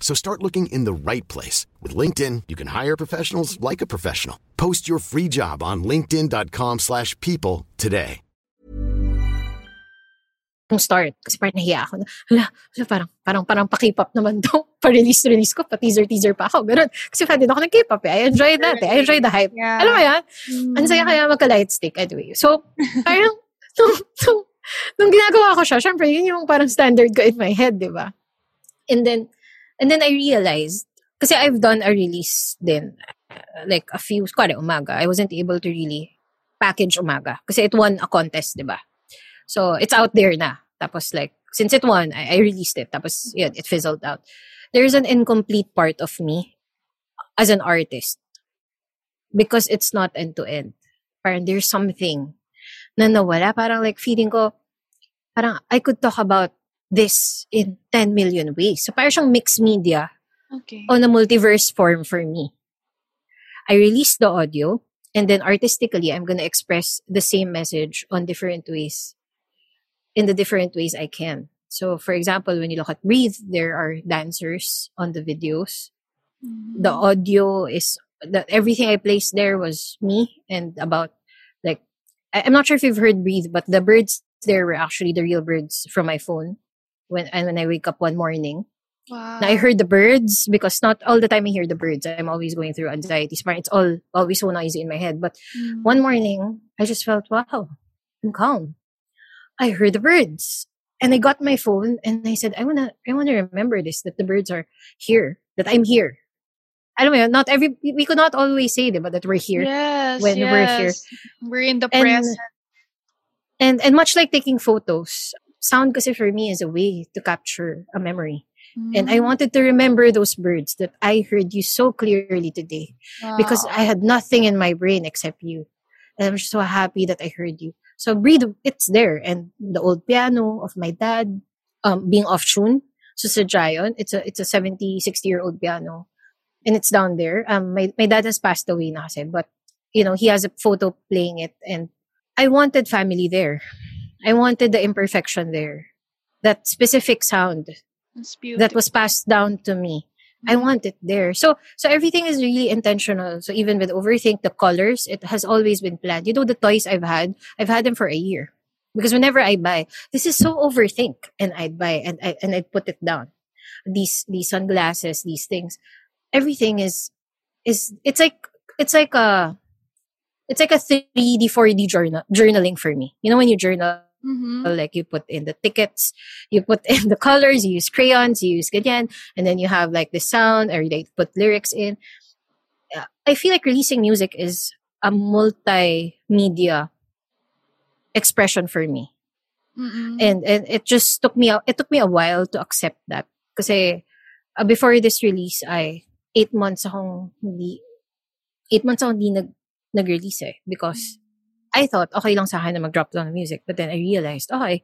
S6: So start looking in the right place. With LinkedIn, you can hire professionals like a professional. Post your free job on linkedin.com slash people today.
S4: Yung start. Kasi parang nahiya ako. Na, hala, hala, parang, parang, parang pa-K-pop naman to. [laughs] Pa-release-release ko, pa-teaser-teaser pa ako. Ganun. Kasi fan din ako ng K-pop eh. I enjoy that eh. I enjoy the hype.
S1: Yeah.
S4: Alam mo yan?
S1: Mm.
S4: Ang saya kaya magka-light stick. Anyway. So, parang, [laughs] nung, nung, nung ginagawa ko siya, syempre, yun yung parang standard ko in my head, di ba? And then, and then I realized, kasi I've done a release din, uh, like a few, kuwari umaga, I wasn't able to really package umaga. Kasi it won a contest, di ba? So, it's out there na. Tapos like, since it won, I, I released it. Tapos, yun, it fizzled out. There's an incomplete part of me as an artist because it's not end-to-end. Parang there's something na nawala. Parang like feeling ko, parang I could talk about this in 10 million ways. So parang siyang mixed media
S1: Okay.
S4: on a multiverse form for me. I release the audio and then artistically I'm going to express the same message on different ways in the different ways I can. So for example, when you look at Breathe, there are dancers on the videos. Mm-hmm. The audio is that everything I placed there was me and about like I, I'm not sure if you've heard Breathe, but the birds there were actually the real birds from my phone when and when I wake up one morning.
S1: Wow.
S4: I heard the birds because not all the time I hear the birds. I'm always going through anxiety. Parang It's all always so noisy in my head. But
S1: Mm.
S4: one morning, I just felt, wow, I'm calm. I heard the birds. And I got my phone and I said, I wanna I wanna remember this, that the birds are here, that I'm here. I don't know, not every we could not always say diba, that we're here.
S1: Yes,
S4: when we're here.
S1: We're in the
S4: And-
S1: present.
S4: And and much like taking photos, sound kasi for me is a way to capture a memory. And I
S1: Mm.
S4: wanted to remember those birds that I heard you so clearly today. because I had nothing in my brain except you. And I'm so happy that I heard you. So breathe, it's there. And the old piano of my dad, um, being off tune. So sa Giant, it's a, it's a 70, 60 year old piano. And it's down there. Um, my, my dad has passed away na kasi, but, you know, he has a photo playing it. And I wanted family there. I wanted the imperfection there. That specific sound that was passed down to me. I mm-hmm. want it there. So so everything is really intentional. So even with overthink, the colors, it has always been planned. You know the toys I've had, I've had them for a year. Because whenever I buy, this is so overthink, and I'd buy and I and I'd put it down. These these sunglasses, these things, everything is is it's like it's like a it's like a 3D 4D journal journaling for me. You know when you journal
S1: Mm-hmm.
S4: Like you put in the tickets, you put in the colors, you use crayons, you use ganyan, and then you have like the sound or they put lyrics in. I feel like releasing music is a multimedia expression for me.
S1: Mm-mm.
S4: And and it just took me a, it took me a while to accept that. Kasi uh, before this release, I eight months akong hindi eight months akong hindi nag nag-release eh because I thought okay lang sa akin na mag-drop ng music but then I realized okay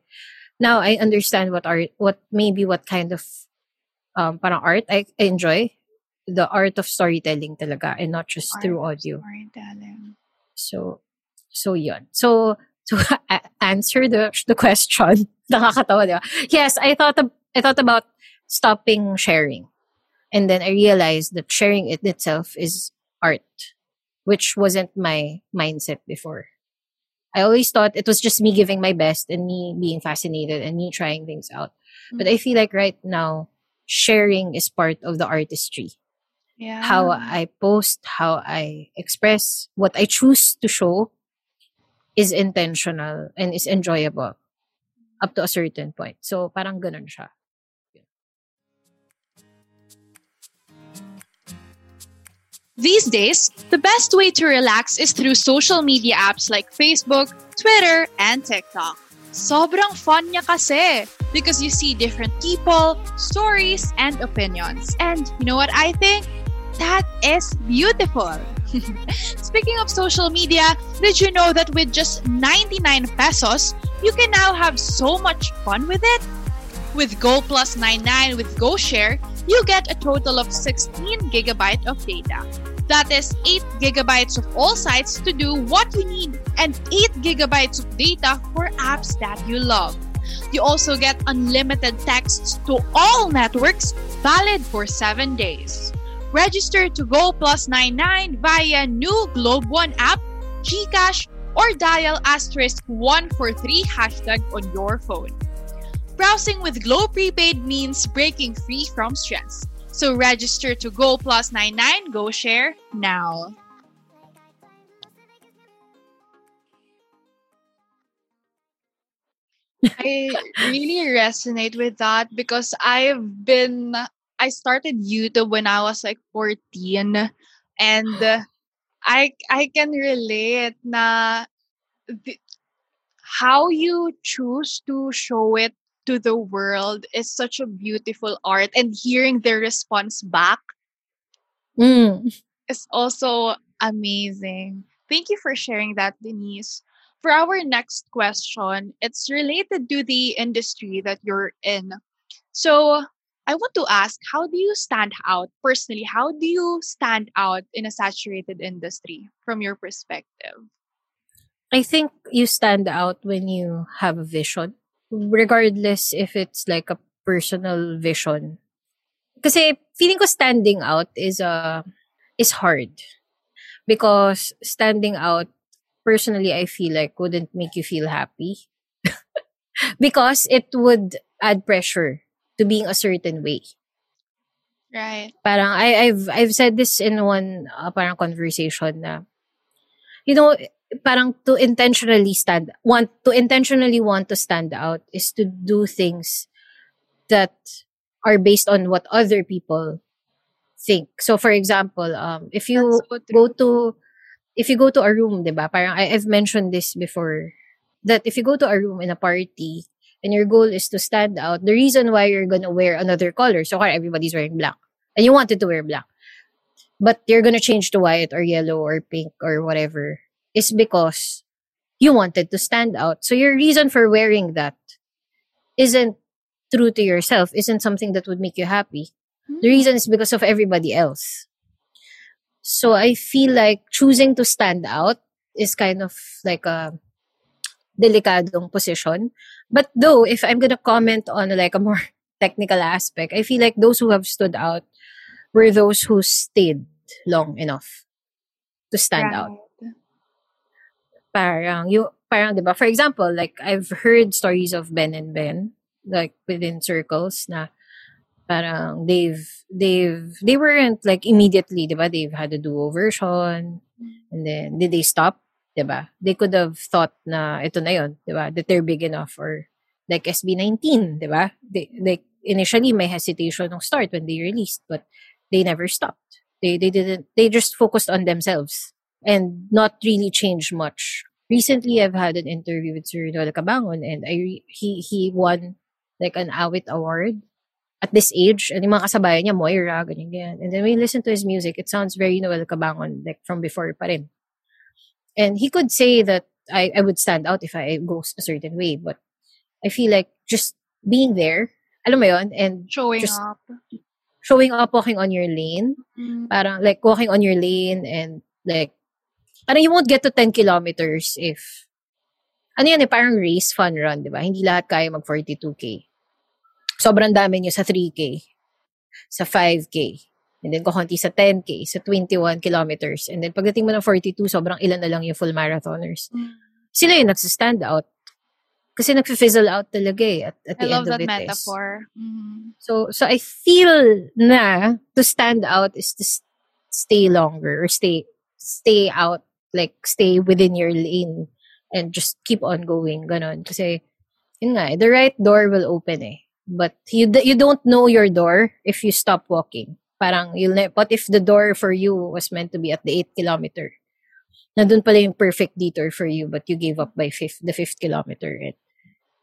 S4: now I understand what art what maybe what kind of um parang art I, I enjoy. The art of storytelling talaga and not just through
S1: Art of
S4: audio.
S1: Storytelling.
S4: so so yun. So [laughs] to a- answer the the question [laughs] nakakatawa di ba? Yes I thought ab- I thought about stopping sharing. And then I realized that sharing it itself is art which wasn't my mindset before I always thought it was just me giving my best and me being fascinated and me trying things out but I feel like right now sharing is part of the artistry
S1: Yeah.
S4: how I post, how I express, what I choose to show is intentional and is enjoyable up to a certain point. So, parang ganun siya.
S1: These days, the best way to relax is through social media apps like Facebook, Twitter, and TikTok. Sobrang fun niya kasi because you see different people, stories, and opinions. And you know what I think? That is beautiful. [laughs] Speaking of social media, did you know that with just 99 pesos, you can now have so much fun with it? With Go Plus 99 with GoShare, you get a total of 16 gigabyte of data. That is 8 gigabytes of all sites to do what you need and 8 gigabytes of data for apps that you love. You also get unlimited texts to all networks valid for 7 days. Register to Go Plus 99 via new Globe One app, Gcash, or dial asterisk 143 hashtag on your phone. Browsing with Globe Prepaid means breaking free from stress. So register to Go Plus 99 Go Share now. I really resonate with that because I've been I started YouTube when I was like 14 and I I can relate na how you choose to show it to the world is such a beautiful art and hearing their response back
S4: Mm.
S1: is also amazing. Thank you for sharing that, Denise. For our next question, it's related to the industry that you're in. So, I want to ask how do you stand out personally? How do you stand out in a saturated industry from your perspective?
S4: I think you stand out when you have a vision, regardless if it's like a personal vision. Kasi feeling ko standing out is uh, is hard. Because standing out, personally, I feel like wouldn't make you feel happy. [laughs] because it would add pressure to being a certain way.
S1: Right.
S4: parang I, I've I've said this in one uh, parang conversation na you know parang to intentionally stand want to intentionally want to stand out is to do things that are based on what other people think. So for example, um if you
S1: so
S4: go to if you go to a room, 'di ba? Parang I, I've mentioned this before that if you go to a room in a party and your goal is to stand out, the reason why you're gonna wear another color, so far everybody's wearing black, and you wanted to wear black, but you're gonna change to white or yellow or pink or whatever, is because you wanted to stand out. So your reason for wearing that isn't true to yourself, isn't something that would make you happy. The hmm. reason is because of everybody else. So I feel like choosing to stand out is kind of like a delicadong position. But though, if I'm gonna comment on like a more [laughs] technical aspect, I feel like those who have stood out were those who stayed long enough to stand out. Parang, you, parang, diba? For example, like, I've heard stories of Ben and Ben, like, within circles na parang they've, they've, they weren't like immediately, diba? They've had a duo version. And then, did they stop 'Diba? They could have thought na ito na yon, 'diba? That they're big enough or like SB19, 'diba? They like initially may hesitation ng start when they released, but they never stopped. They they didn't they just focused on themselves and not really changed much. Recently I've had an interview with Sir Noel Cabangon and I re- he he won like an Awit award at this age. And yung mga kasabayan niya, Moira, ganyan, ganyan. And then when you listen to his music, it sounds very Noel Cabangon, like from before pa rin. And he could say that I, I would stand out if I go a certain way, but I feel like just being there, alam mo yon, and
S1: Showing
S4: just
S1: up.
S4: showing up, walking on your lane,
S1: Mm.
S4: parang like walking on your lane and like, parang you won't get to 10 kilometers if, ano yan eh, parang race fun run, di ba? Hindi lahat kaya mag 42k. Sobrang dami nyo sa 3k, sa 5k, and then kukunti sa 10k, sa 21 kilometers. And then pagdating mo ng 42, sobrang ilan na lang yung full marathoners.
S1: Mm.
S4: Sila yung nagsistand out. Kasi nag-fizzle out talaga eh at, at
S1: I
S4: the
S1: love
S4: end of
S1: that
S4: it is.
S1: metaphor. Mhm.
S4: So so I feel na to stand out is to stay longer or stay stay out like stay within your lane and just keep on going ganon. Kasi yun nga eh, the right door will open eh. But you you don't know your door if you stop walking. Parang you'll ne- but if the door for you was meant to be at the 8 kilometer nandun pala yung perfect detour for you but you gave up by fifth, the fifth kilometer and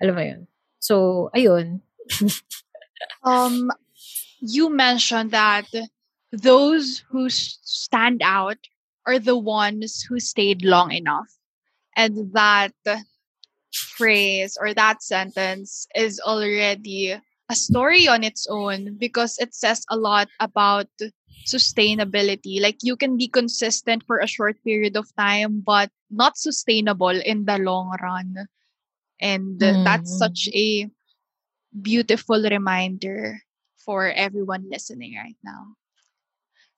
S4: alam mo yun? So ayun. [laughs]
S1: Um, you mentioned that those who stand out are the ones who stayed long enough. And that phrase or that sentence is already a story on its own because it says a lot about sustainability. Like you can be consistent for a short period of time, but not sustainable in the long run. And that's
S4: Mhm.
S1: such a beautiful reminder for everyone listening right now.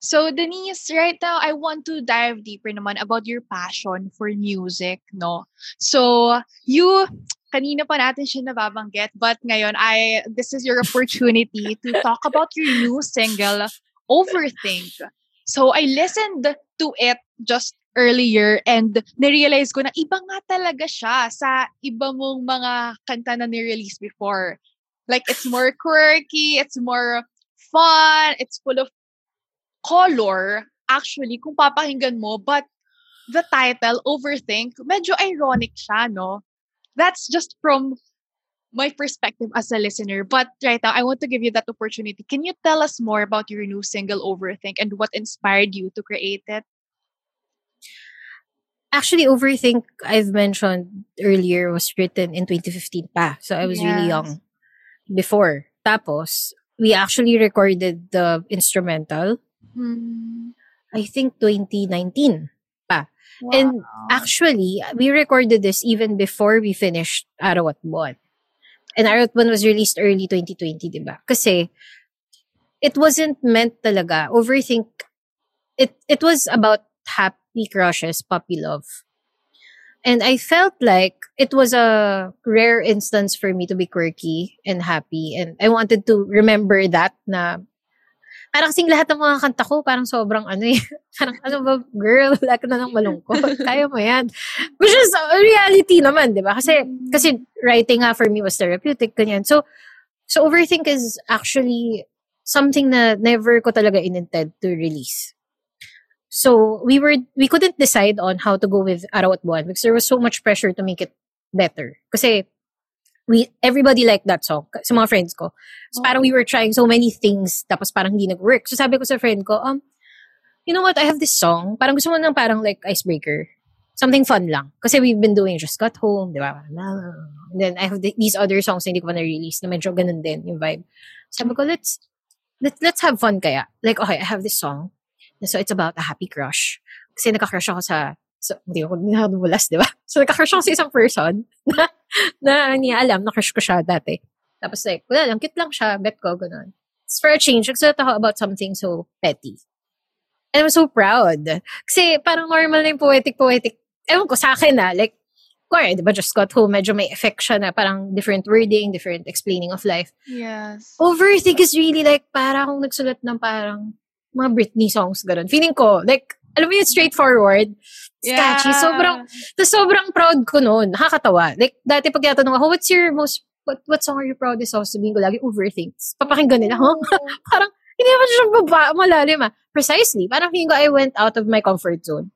S1: So Denise, right now I want to dive deeper naman about your passion for music, no? So you kanina pa natin siya nababanggit, but ngayon I this is your opportunity to talk about your new single Overthink. So I listened to it just earlier and narealize ko na iba nga talaga siya sa iba mong mga kanta na ni-release before. Like it's more quirky, it's more fun, it's full of color actually kung papakinggan mo but the title Overthink medyo ironic siya no? That's just from my perspective as a listener. But right now I want to give you that opportunity. Can you tell us more about your new single Overthink and what inspired you to create it?
S4: Actually, Overthink, I've mentioned earlier, was written in 2015 pa. So I was really young before. Tapos, we actually recorded the instrumental,
S1: Hmm.
S4: I think 2019 pa. And actually, we recorded this even before we finished Araw at Buwan. And Araw at Buwan was released early 2020, di ba? Kasi, it wasn't meant talaga. Overthink, it, it was about happy crushes, puppy love. And I felt like it was a rare instance for me to be quirky and happy. And I wanted to remember that na parang kasing lahat ng mga kanta ko, parang sobrang ano eh. [laughs] Parang ano ba, girl, wala ka na lang malungkot. [laughs] Kaya mo yan. Which is a reality naman, di ba? Kasi, kasi writing nga for me was therapeutic, ganyan. So, so overthink is actually something na never ko talaga inintend to release. So, we were, we couldn't decide on how to go with Araw at Buwan because there was so much pressure to make it better. Kasi, we, everybody liked that song. Sa mga friends ko. So, parang we were trying so many things, tapos parang hindi nag-work. So, sabi ko sa friend ko, um, you know what, I have this song. Parang gusto mo ng parang like icebreaker. Something fun lang. Kasi we've been doing Just Got Home, di ba? And then I have the, these other songs na hindi ko pa na-release na medyo ganun din yung vibe. Sabi ko, let's, let, let's have fun kaya. Like, okay, I have this song. So, it's about a happy crush. Kasi nakakrush ako sa, so, hindi ako nakadumulas, di ba? So, nakakrush ako sa isang person [laughs] na, [laughs] na niya alam, na crush ko siya dati. Tapos like, wala lang, cute lang siya, bet ko, ganun. It's for a change, nagsulat ako about something so petty. And I'm so proud. Kasi parang normal na yung poetic-poetic. Ewan ko, sa akin na, like, kuwari, di ba, just got home, medyo may effect siya na parang different wording, different explaining of life.
S1: yes
S4: Overthink is really like, parang akong nagsulat ng parang mga Britney songs, ganun. Feeling ko, like, alam mo yung straightforward, sketchy.
S1: Yeah.
S4: Sobrang, tas sobrang proud ko noon. Nakakatawa. Like, dati pag tinatanong ako, what's your most, what, what song are you proudest of? Sabihin ko lagi, overthinks. Papakinggan nila, huh? [laughs] parang, hindi naman siyang baba, malalim ah. Precisely. Parang feeling ko, I went out of my comfort zone.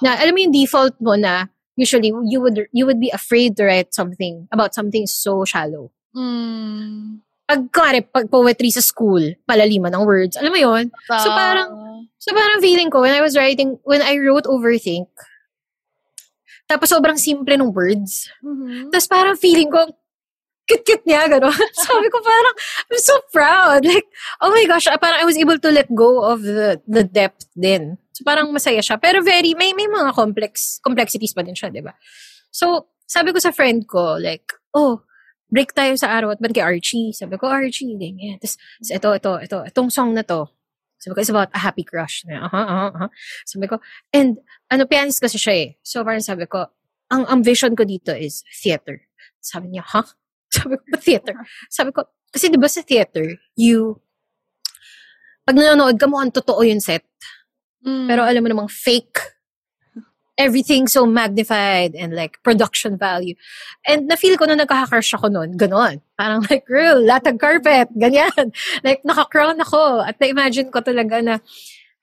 S4: Na, alam mo yung default mo na, usually, you would, you would be afraid to write something about something so shallow.
S1: Mm.
S4: Pag, kare, pag poetry sa school, palaliman ng words. Alam mo yon So, parang- So parang feeling ko, when I was writing, when I wrote Overthink, tapos sobrang simple ng words.
S1: Mhm.
S4: Tapos parang feeling ko, cute-cute niya, gano'n. [laughs] Sabi ko parang, I'm so proud. Like, oh my gosh, ah, parang I was able to let go of the the depth din. So parang masaya siya. Pero very, may, may mga complex, complexities pa din siya, di ba? So, sabi ko sa friend ko, like, oh, break tayo sa araw at ban kay Archie. Sabi ko, Archie, ganyan. Tapos, ito, ito, ito, itong song na to. Sabi ko, it's about a happy crush. Aha, aha, aha. Sabi ko, and, ano, pianist kasi siya eh. So, parang sabi ko, ang, ang vision ko dito is theater. Sabi niya, huh? [laughs] Sabi ko, "Ba't theater? Sabi ko, kasi di ba sa theater, you, pag nanonood ka, mukhang totoo yung set.
S1: Mm.
S4: Pero alam mo namang fake. Everything so magnified and like production value. And na-feel ko na nagkaka-crush ako noon, ganon. Parang like, real, latag carpet, ganyan. [laughs] like, naka-crown ako. At na-imagine ko talaga na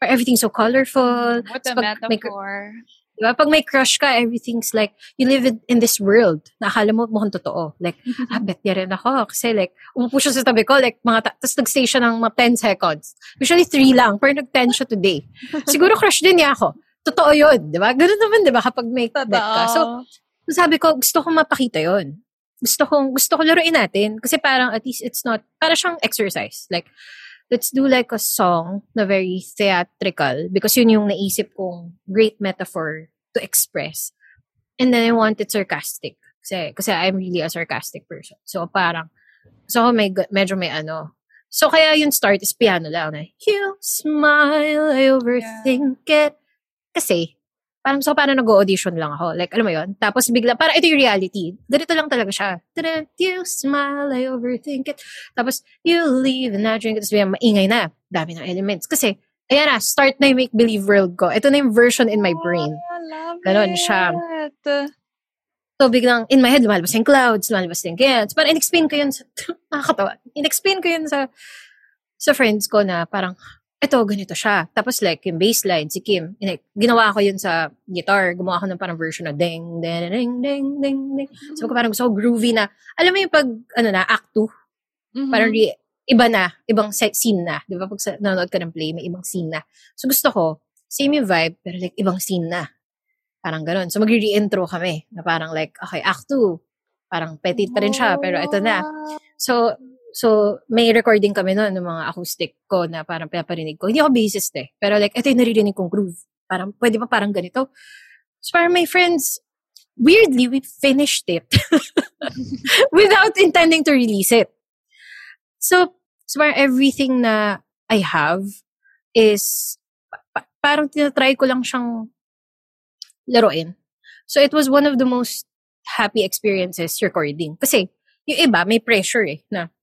S4: everything so colorful.
S1: What a
S4: may cr-
S1: metaphor.
S4: Diba? Pag may crush ka, everything's like, you live in, in this world. Nakakala mo mukhang totoo. Like, [laughs] ah, bet niya rin ako. Kasi like, umupo siya sa tabi ko, like, mga, ta- tapos nag-stay siya ng mga 10 seconds. Usually 3 lang, pero nag-10 siya today. [laughs] Siguro crush din niya ako. Totoo yun, di ba? Ganun naman, di ba? Kapag may bet ka. So, so, sabi ko, gusto ko mapakita yon Gusto ko, gusto ko laruin natin. Kasi parang at least it's not, para siyang exercise. Like, let's do like a song na very theatrical because yun yung naisip kong great metaphor to express. And then I want it sarcastic. Kasi, kasi I'm really a sarcastic person. So parang, so may, medyo may ano. So kaya yung start is piano lang na, you smile, I overthink it. Kasi, parang so parang nag-audition lang ako. Like, alam mo yun? Tapos bigla, parang ito yung reality. Ganito lang talaga siya. Tadam, You smile, I overthink it. Tapos, you leave and I drink it. Tapos bigla, maingay na. Dami ng elements. Kasi, ayan na, start na yung make-believe world ko. Ito na yung version in my brain.
S1: I love
S4: Ganon siya.
S1: it.
S4: So, biglang, in my head, lumalabas yung clouds, lumalabas yung ganyan. So, parang in-explain ko yun sa, [laughs] nakakatawa. In-explain ko yun sa, sa friends ko na parang, eto, ganito siya. Tapos like, yung bassline, si Kim, in- ginawa ko yun sa guitar. Gumawa ko ng parang version na ding, ding, ding, ding, ding, ding. So, ko parang gusto ko groovy na, alam mo yung pag, ano na, act 2,
S1: Mhm.
S4: parang re- iba na, ibang set, scene na. Di ba? Pag sa, nanonood ka ng play, may ibang scene na. So, gusto ko, same yung vibe, pero like, ibang scene na. Parang ganun. So, mag-re-intro kami, na parang like, okay, act 2, parang petit pa rin siya, pero ito na. So, so may recording kami noon ng mga acoustic ko na parang pinaparinig ko. Hindi ako bassist eh. Pero like, ito yung naririnig kong groove. Parang, pwede ba parang ganito? So parang my friends, weirdly, we finished it [laughs] without intending to release it. So, so parang everything na I have is pa- pa- parang tinatry ko lang siyang laruin. So it was one of the most happy experiences recording. Kasi yung iba, may pressure eh, na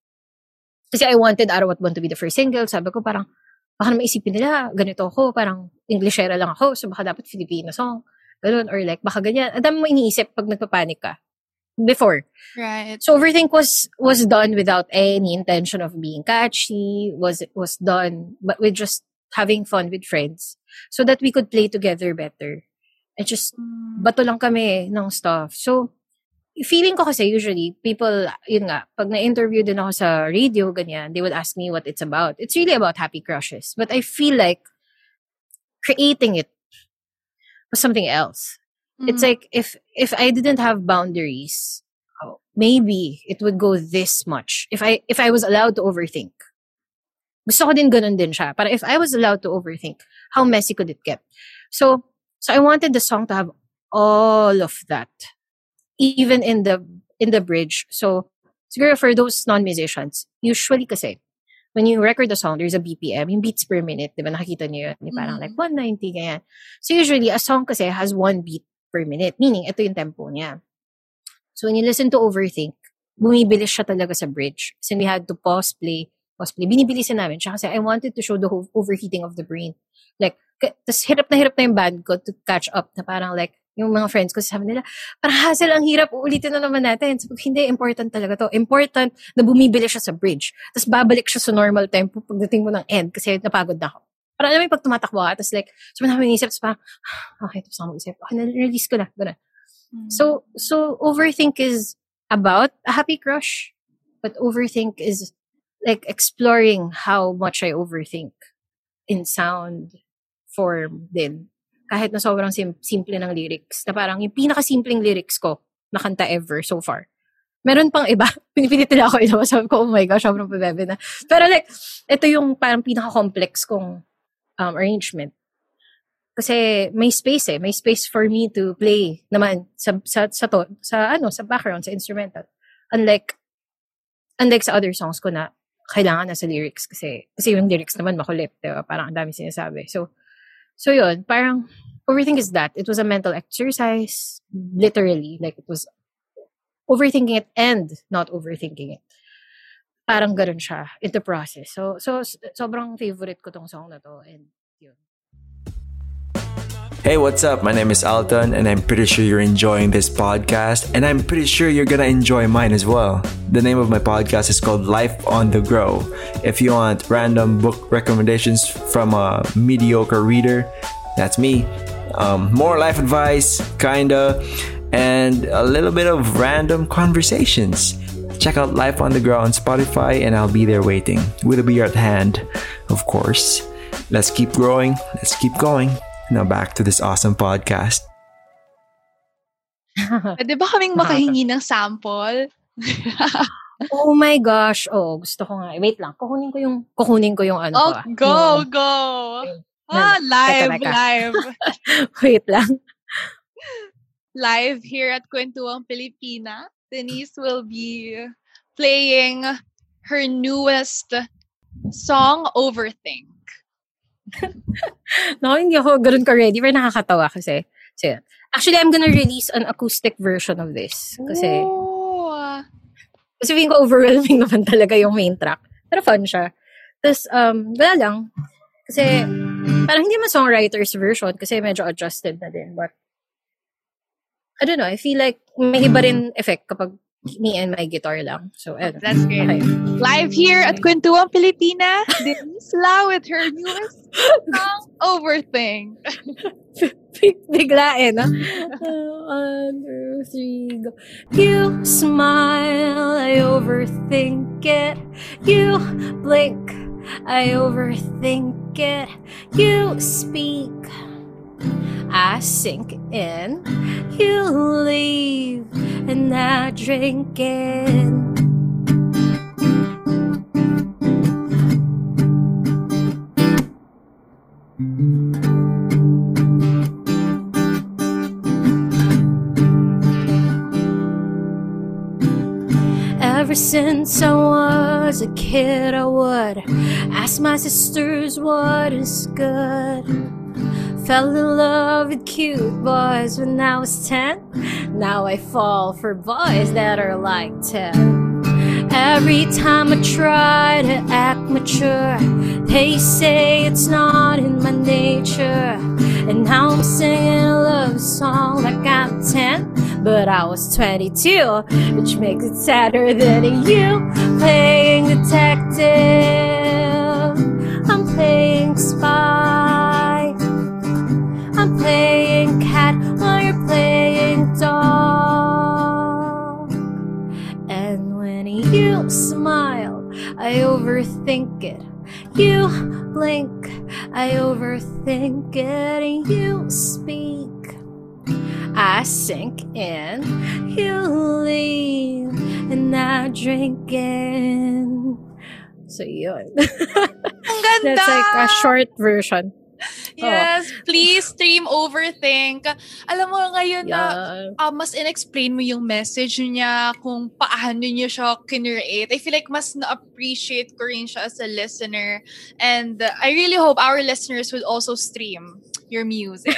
S4: kasi I wanted Araw at Buwan to be the first single. Sabi ko parang, baka naman isipin nila, ganito ako, parang Englishera lang ako, so baka dapat Filipino song. Ganun, or like, baka ganyan. Ang dami mo iniisip pag nagpapanik ka. Before.
S1: Right.
S4: So Overthink was was done without any intention of being catchy, was was done but with just having fun with friends so that we could play together better. And just bato lang kami ng stuff. So feeling ko kasi usually people yun nga pag na-interview din ako sa radio ganyan, they would ask me what it's about. It's really about happy crushes. But I feel like creating it was something else. It's mm-hmm. like if if I didn't have boundaries, maybe it would go this much. If I if I was allowed to overthink. Gusto ko din ganun din siya. Para if I was allowed to overthink, how messy could it get? So so I wanted the song to have all of that. Even in the in the bridge. So siguro for those non-musicians, usually kasi when you record a song, there's a BPM, yung beats per minute, di ba? Nakikita niyo yun? Yung Parang like mm. 190, ganyan. So usually, a song kasi has one beat per minute. Meaning, ito yung tempo niya. So when you listen to Overthink, bumibilis siya talaga sa bridge. Kasi we had to pause play, pause play. Binibilisan namin siya kasi I wanted to show the whole overheating of the brain. Like, Tapos hirap na hirap na yung band ko to catch up na parang like, yung mga friends ko sabi nila, parang hassle ang hirap, uulitin na naman natin. So, hindi, important talaga to. Important na bumibili siya sa bridge. Tapos babalik siya sa normal tempo pagdating mo ng end kasi napagod na ako. Parang alam mo yung pag tumatakbo ka, tapos like, so namin isip, tapos parang, ah, okay, tapos ako mag-isip, okay, na-release ko na, gano'n. Mm. So, so overthink is about a happy crush, but overthink is like exploring how much I overthink in sound form din. Kahit na sobrang sim- simple ng lyrics, na parang yung pinaka-simpleng lyrics ko na kanta ever so far. Meron pang iba. [laughs] Pinipilit nila ako ito. Sabi ko, oh my gosh, sobrang pabebe na. Pero like, ito yung parang pinaka-complex kong um, arrangement. Kasi may space eh. May space for me to play naman sa, sa, sa, to, sa, ano, sa background, sa instrumental. Unlike, unlike sa other songs ko na kailangan na sa lyrics kasi, kasi yung lyrics naman makulit, diba? Parang ang dami sinasabi. So, so yun, parang, overthink is that. It was a mental exercise, literally. Like, it was overthinking it and not overthinking it parang ganun siya in the process. So, so sobrang favorite ko tong song na to. And.
S7: Hey, what's up? My name is Alton, and I'm pretty sure you're enjoying this podcast, and I'm pretty sure you're gonna enjoy mine as well. The name of my podcast is called Life on the Grow. If you want random book recommendations from a mediocre reader, that's me. Um, more life advice, kinda, and a little bit of random conversations. Check out Life on the Grow on Spotify, and I'll be there waiting with a beer at hand, of course. Let's keep growing. Let's keep going. Now back to this awesome podcast. [laughs]
S1: Pwede ba kaming makahingi ng sample? [laughs]
S4: oh my gosh. Oh, gusto ko nga. Wait lang. Kukunin ko yung, kukunin ko yung ano
S1: oh,
S4: ko. Ah.
S1: Go, yung, go. Ah, live, teka, teka. live. [laughs]
S4: Wait lang.
S1: Live here at Kwentuang Pilipina. Denise will be playing her newest song, Overthink. [laughs]
S4: no, hindi ako ganun ka-ready. Pero nakakatawa kasi. So, actually, I'm gonna release an acoustic version of this. Kasi, Ooh. kasi feeling ko overwhelming [laughs] naman talaga yung main track. Pero fun siya. Tapos, um, wala lang. Kasi, parang hindi man songwriter's version kasi medyo adjusted na din. But, I don't know, I feel like may iba rin effect kapag me and my guitar lang. So,
S1: uh, That's great. Okay. Live here at Kwentuang Pilipina, [laughs] Denise La with her newest song, Overthink. [laughs]
S4: Biglain, no? [laughs] One, two, three, go. You smile, I overthink it. You blink, I overthink it. You speak, I sink in, you leave, and I drink in. Ever since I was a kid, I would ask my sisters what is good. Fell in love with cute boys when I was 10. Now I fall for boys that are like 10. Every time I try to act mature, they say it's not in my nature. And now I'm singing a love song like I'm 10, but I was 22, which makes it sadder than you playing detective. I'm playing spy. I overthink it. You blink, I overthink it. And you speak, I sink in. You leave, and I drink in. So yun. [laughs] That's like a short version.
S1: Yes, please stream Overthink. Alam mo ngayon yeah. na uh, mas inexplain mo yung message niya kung paano niyo siya kinreate. I feel like mas na-appreciate ko rin siya as a listener. And uh, I really hope our listeners would also stream your music.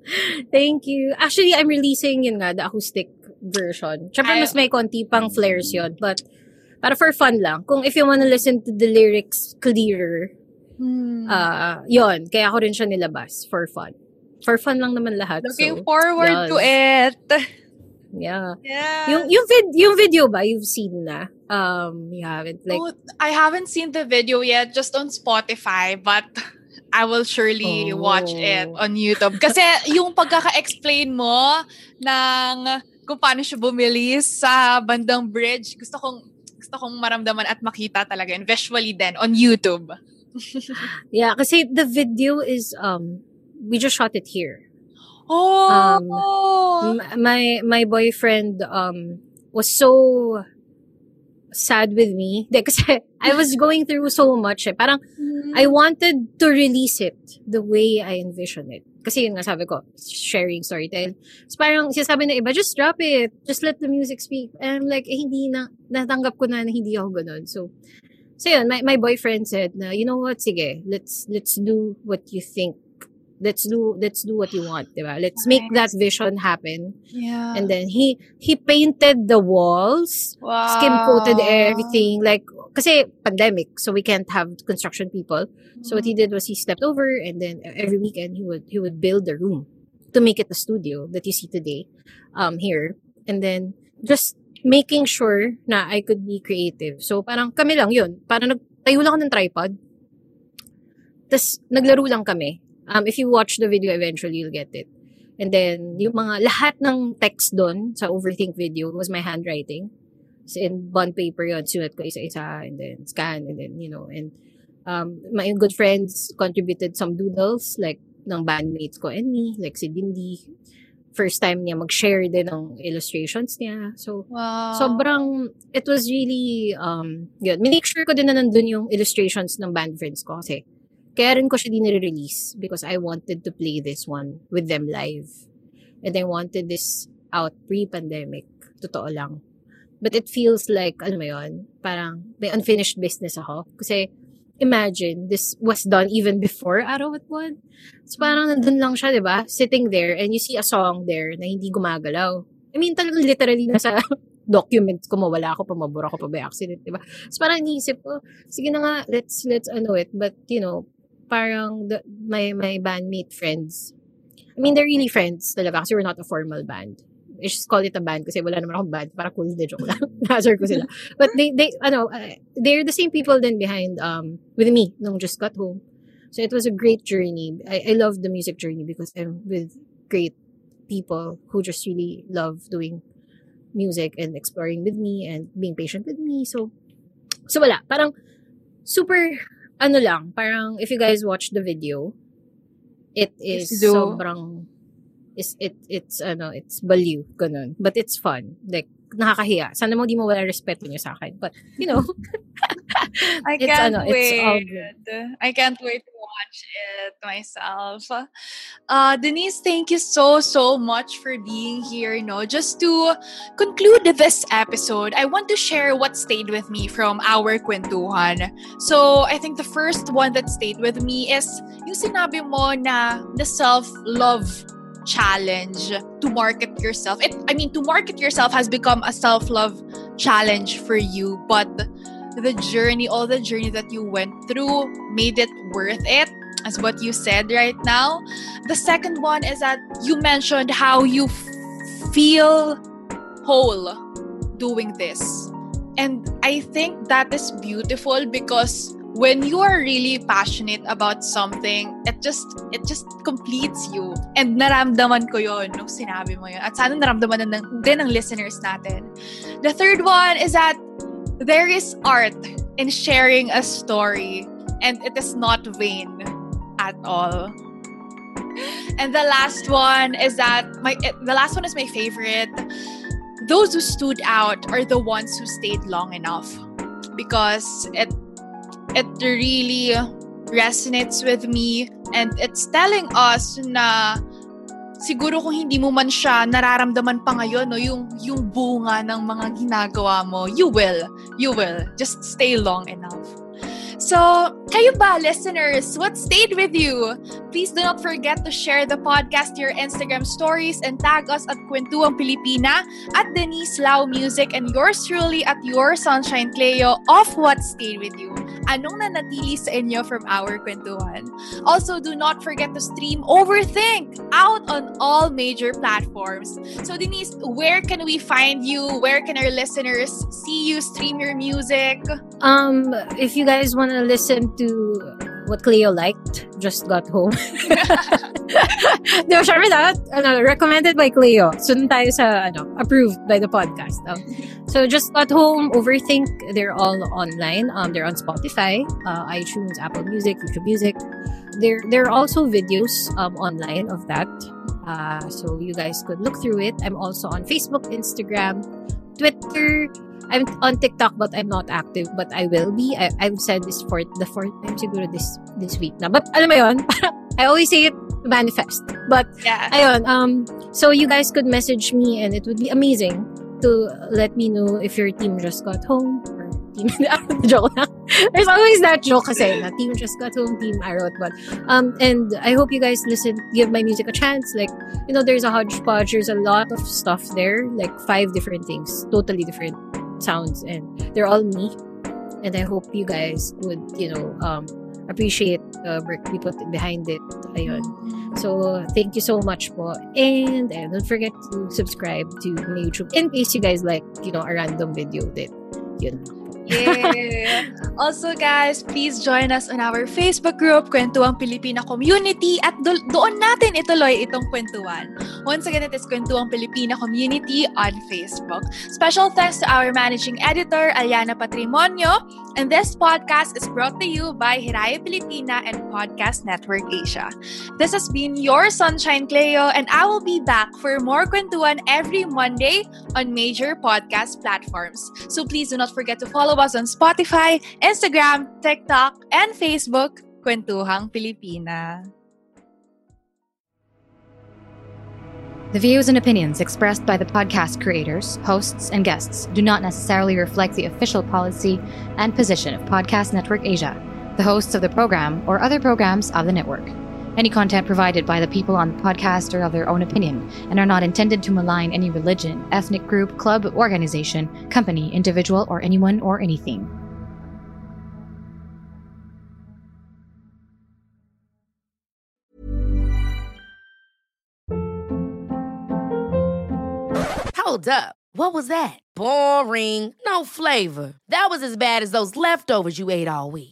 S1: [laughs]
S4: Thank you. Actually, I'm releasing yun nga, the acoustic version. Siyempre, mas may konti pang flares yun. But, para for fun lang. Kung if you wanna listen to the lyrics clearer,
S1: Hmm.
S4: Uh, yon Kaya ako rin siya nilabas for fun. For fun lang naman lahat.
S1: Looking
S4: so,
S1: forward
S4: yes.
S1: to it.
S4: Yeah.
S1: Yeah.
S4: Yung, yung, vid- yung video ba, you've seen na? Um, you haven't? Like,
S1: oh, I haven't seen the video yet, just on Spotify, but [laughs] I will surely watch it
S4: Oh.
S1: on YouTube. Kasi [laughs] yung pagkaka-explain mo ng kung paano siya bumili sa bandang bridge, gusto kong gusto kong maramdaman at makita talaga and visually then on YouTube. [laughs]
S4: yeah, kasi the video is, um, we just shot it here.
S1: Oh!
S4: Um, my my boyfriend um was so sad with me. [laughs] Di, kasi I was going through so much. Eh. Parang I wanted to release it the way I envisioned it. Kasi yun nga sabi ko, sharing storytelling. So parang sinasabi na iba, just drop it. Just let the music speak. And I'm like, eh, hindi na, natanggap ko na na hindi ako ganun. So, so yun, my, my boyfriend said na, you know what, sige, let's, let's do what you think. Let's do, let's do what you want, diba? Let's make that vision happen.
S1: yeah.
S4: And then he, he painted the walls
S1: wow.
S4: skim coated everything like kasi pandemic so we can't have construction people so what he did was he stepped over and then every weekend he would he would build a room to make it a studio that you see today um here and then just making sure na I could be creative. So parang kami lang yun. Parang nagtayo lang ako ng tripod. Tas naglaro lang kami. Um if you watch the video eventually you'll get it. And then yung mga lahat ng text doon sa overthink video was my handwriting. So, in bond paper yun, sulat ko isa-isa, and then scan, and then, you know, and um, my good friends contributed some doodles, like, ng bandmates ko and me, like si Dindy. First time niya mag-share din ng illustrations niya. So,
S1: Wow.
S4: sobrang, it was really, um, yun. Minake sure ko din na nandun yung illustrations ng band friends ko kasi kaya rin ko siya din release because I wanted to play this one with them live. And I wanted this out pre-pandemic. Totoo lang. But it feels like, alam mo yun, parang may unfinished business ako. Kasi, imagine, this was done even before Araw at One. So, parang nandun lang siya, di ba? Sitting there, and you see a song there na hindi gumagalaw. I mean, talagang literally nasa [laughs] documents ko, mawala ako, pamabura ko pa by accident, di ba? So, parang iniisip ko, sige na nga, let's, let's ano it. But, you know, parang the, my, my bandmate friends, I mean, they're really friends talaga kasi we're not a formal band. I just call it a band kasi wala naman akong band. Para cool din, joke lang. [laughs] Nazar ko sila. But they, they, ano, uh, they're the same people then behind, um, with me, nung just got home. So it was a great journey. I, I love the music journey because I'm with great people who just really love doing music and exploring with me and being patient with me. So, so wala. Parang, super, ano lang, parang if you guys watch the video, it is
S1: Yes, do.
S4: sobrang is it it's ano it's baliw ganun but it's fun like nakakahiya sana mo di mo wala respeto niyo sa akin but you know [laughs]
S1: I
S4: it's
S1: can't
S4: ano,
S1: wait. I can't wait to watch it myself. Uh, Denise, thank you so, so much for being here. You know, just to conclude this episode, I want to share what stayed with me from our kwentuhan. So, I think the first one that stayed with me is yung sinabi mo na the self-love challenge to market yourself. It, I mean, to market yourself has become a self-love challenge for you, but the journey, all the journey that you went through made it worth it, as what you said right now. The second one is that you mentioned how you f- feel whole doing this. And I think that is beautiful because when you are really passionate about something, it just it just completes you. And naramdaman ko yon nung sinabi mo yun. At sana naramdaman na ng, din ng listeners natin. The third one is that there is art in sharing a story and it is not vain at all. And the last one is that my the last one is my favorite. Those who stood out are the ones who stayed long enough because it it really resonates with me and it's telling us na siguro kung hindi mo man siya nararamdaman pa ngayon no yung yung bunga ng mga ginagawa mo you will you will. Just stay long enough so kayo ba listeners what stayed with you please do not forget to share the podcast to your Instagram stories and tag us at Kwentuhang Pilipina at Denise Lau Music and yours truly at your Sunshine Cleo of what stayed with you anong nanatili sa inyo from our kwentuhan. Also, do not forget to stream Overthink out on all major platforms. So, Denise, where can we find you? Where can our listeners see you stream your music?
S4: Um, if you guys want to listen to what Cleo liked, just got home. [laughs] Di ba, syempre dapat, recommended by Cleo. Sunod tayo sa, ano, approved by the podcast. Um, so, just got home, overthink, they're all online. Um, they're on Spotify, uh, iTunes, Apple Music, YouTube Music. There, there are also videos um, online of that. Uh, so, you guys could look through it. I'm also on Facebook, Instagram, Twitter, I'm on TikTok but I'm not active but I will be. I, I've said this for the fourth time siguro this this week na. But alam mo yun, [laughs] I always say it manifest. But
S1: Yeah.
S4: ayun, um, so you guys could message me and it would be amazing to let me know if your team just got home or team [laughs] joke lang. There's always that joke kasi na team just got home, team I wrote but um and I hope you guys listen give my music a chance like you know there's a hodgepodge there's a lot of stuff there like five different things totally different sounds and they're all me. And I hope you guys would you know um appreciate the work we put behind it. Ayun. So thank you so much po. And, and don't forget to subscribe to my YouTube in case you guys like you know a random video that yun
S1: Yeah. also, guys, please join us on our Facebook group, Kwentuhang Pilipina Community, at do- doon natin ituloy itong kwentuhan. Once again, it is Kwentuhang Pilipina Community on Facebook. Special thanks to our managing editor, Aliana Patrimonio, and this podcast is brought to you by Hiraya Pilipina and Podcast Network Asia. This has been your Sunshine Cleo, and I will be back for more kwentuhan every Monday on major podcast platforms. So please do not forget to follow us on Spotify, Instagram, TikTok, and Facebook, Kwentuhang Pilipina.
S8: The views and opinions expressed by the podcast creators, hosts, and guests do not necessarily reflect the official policy and position of Podcast Network Asia, the hosts of the program, or other programs of the network. Any content provided by the people on the podcast are of their own opinion and are not intended to malign any religion, ethnic group, club, organization, company, individual, or anyone or anything.
S9: Hold up. What was that? Boring. No flavor. That was as bad as those leftovers you ate all week.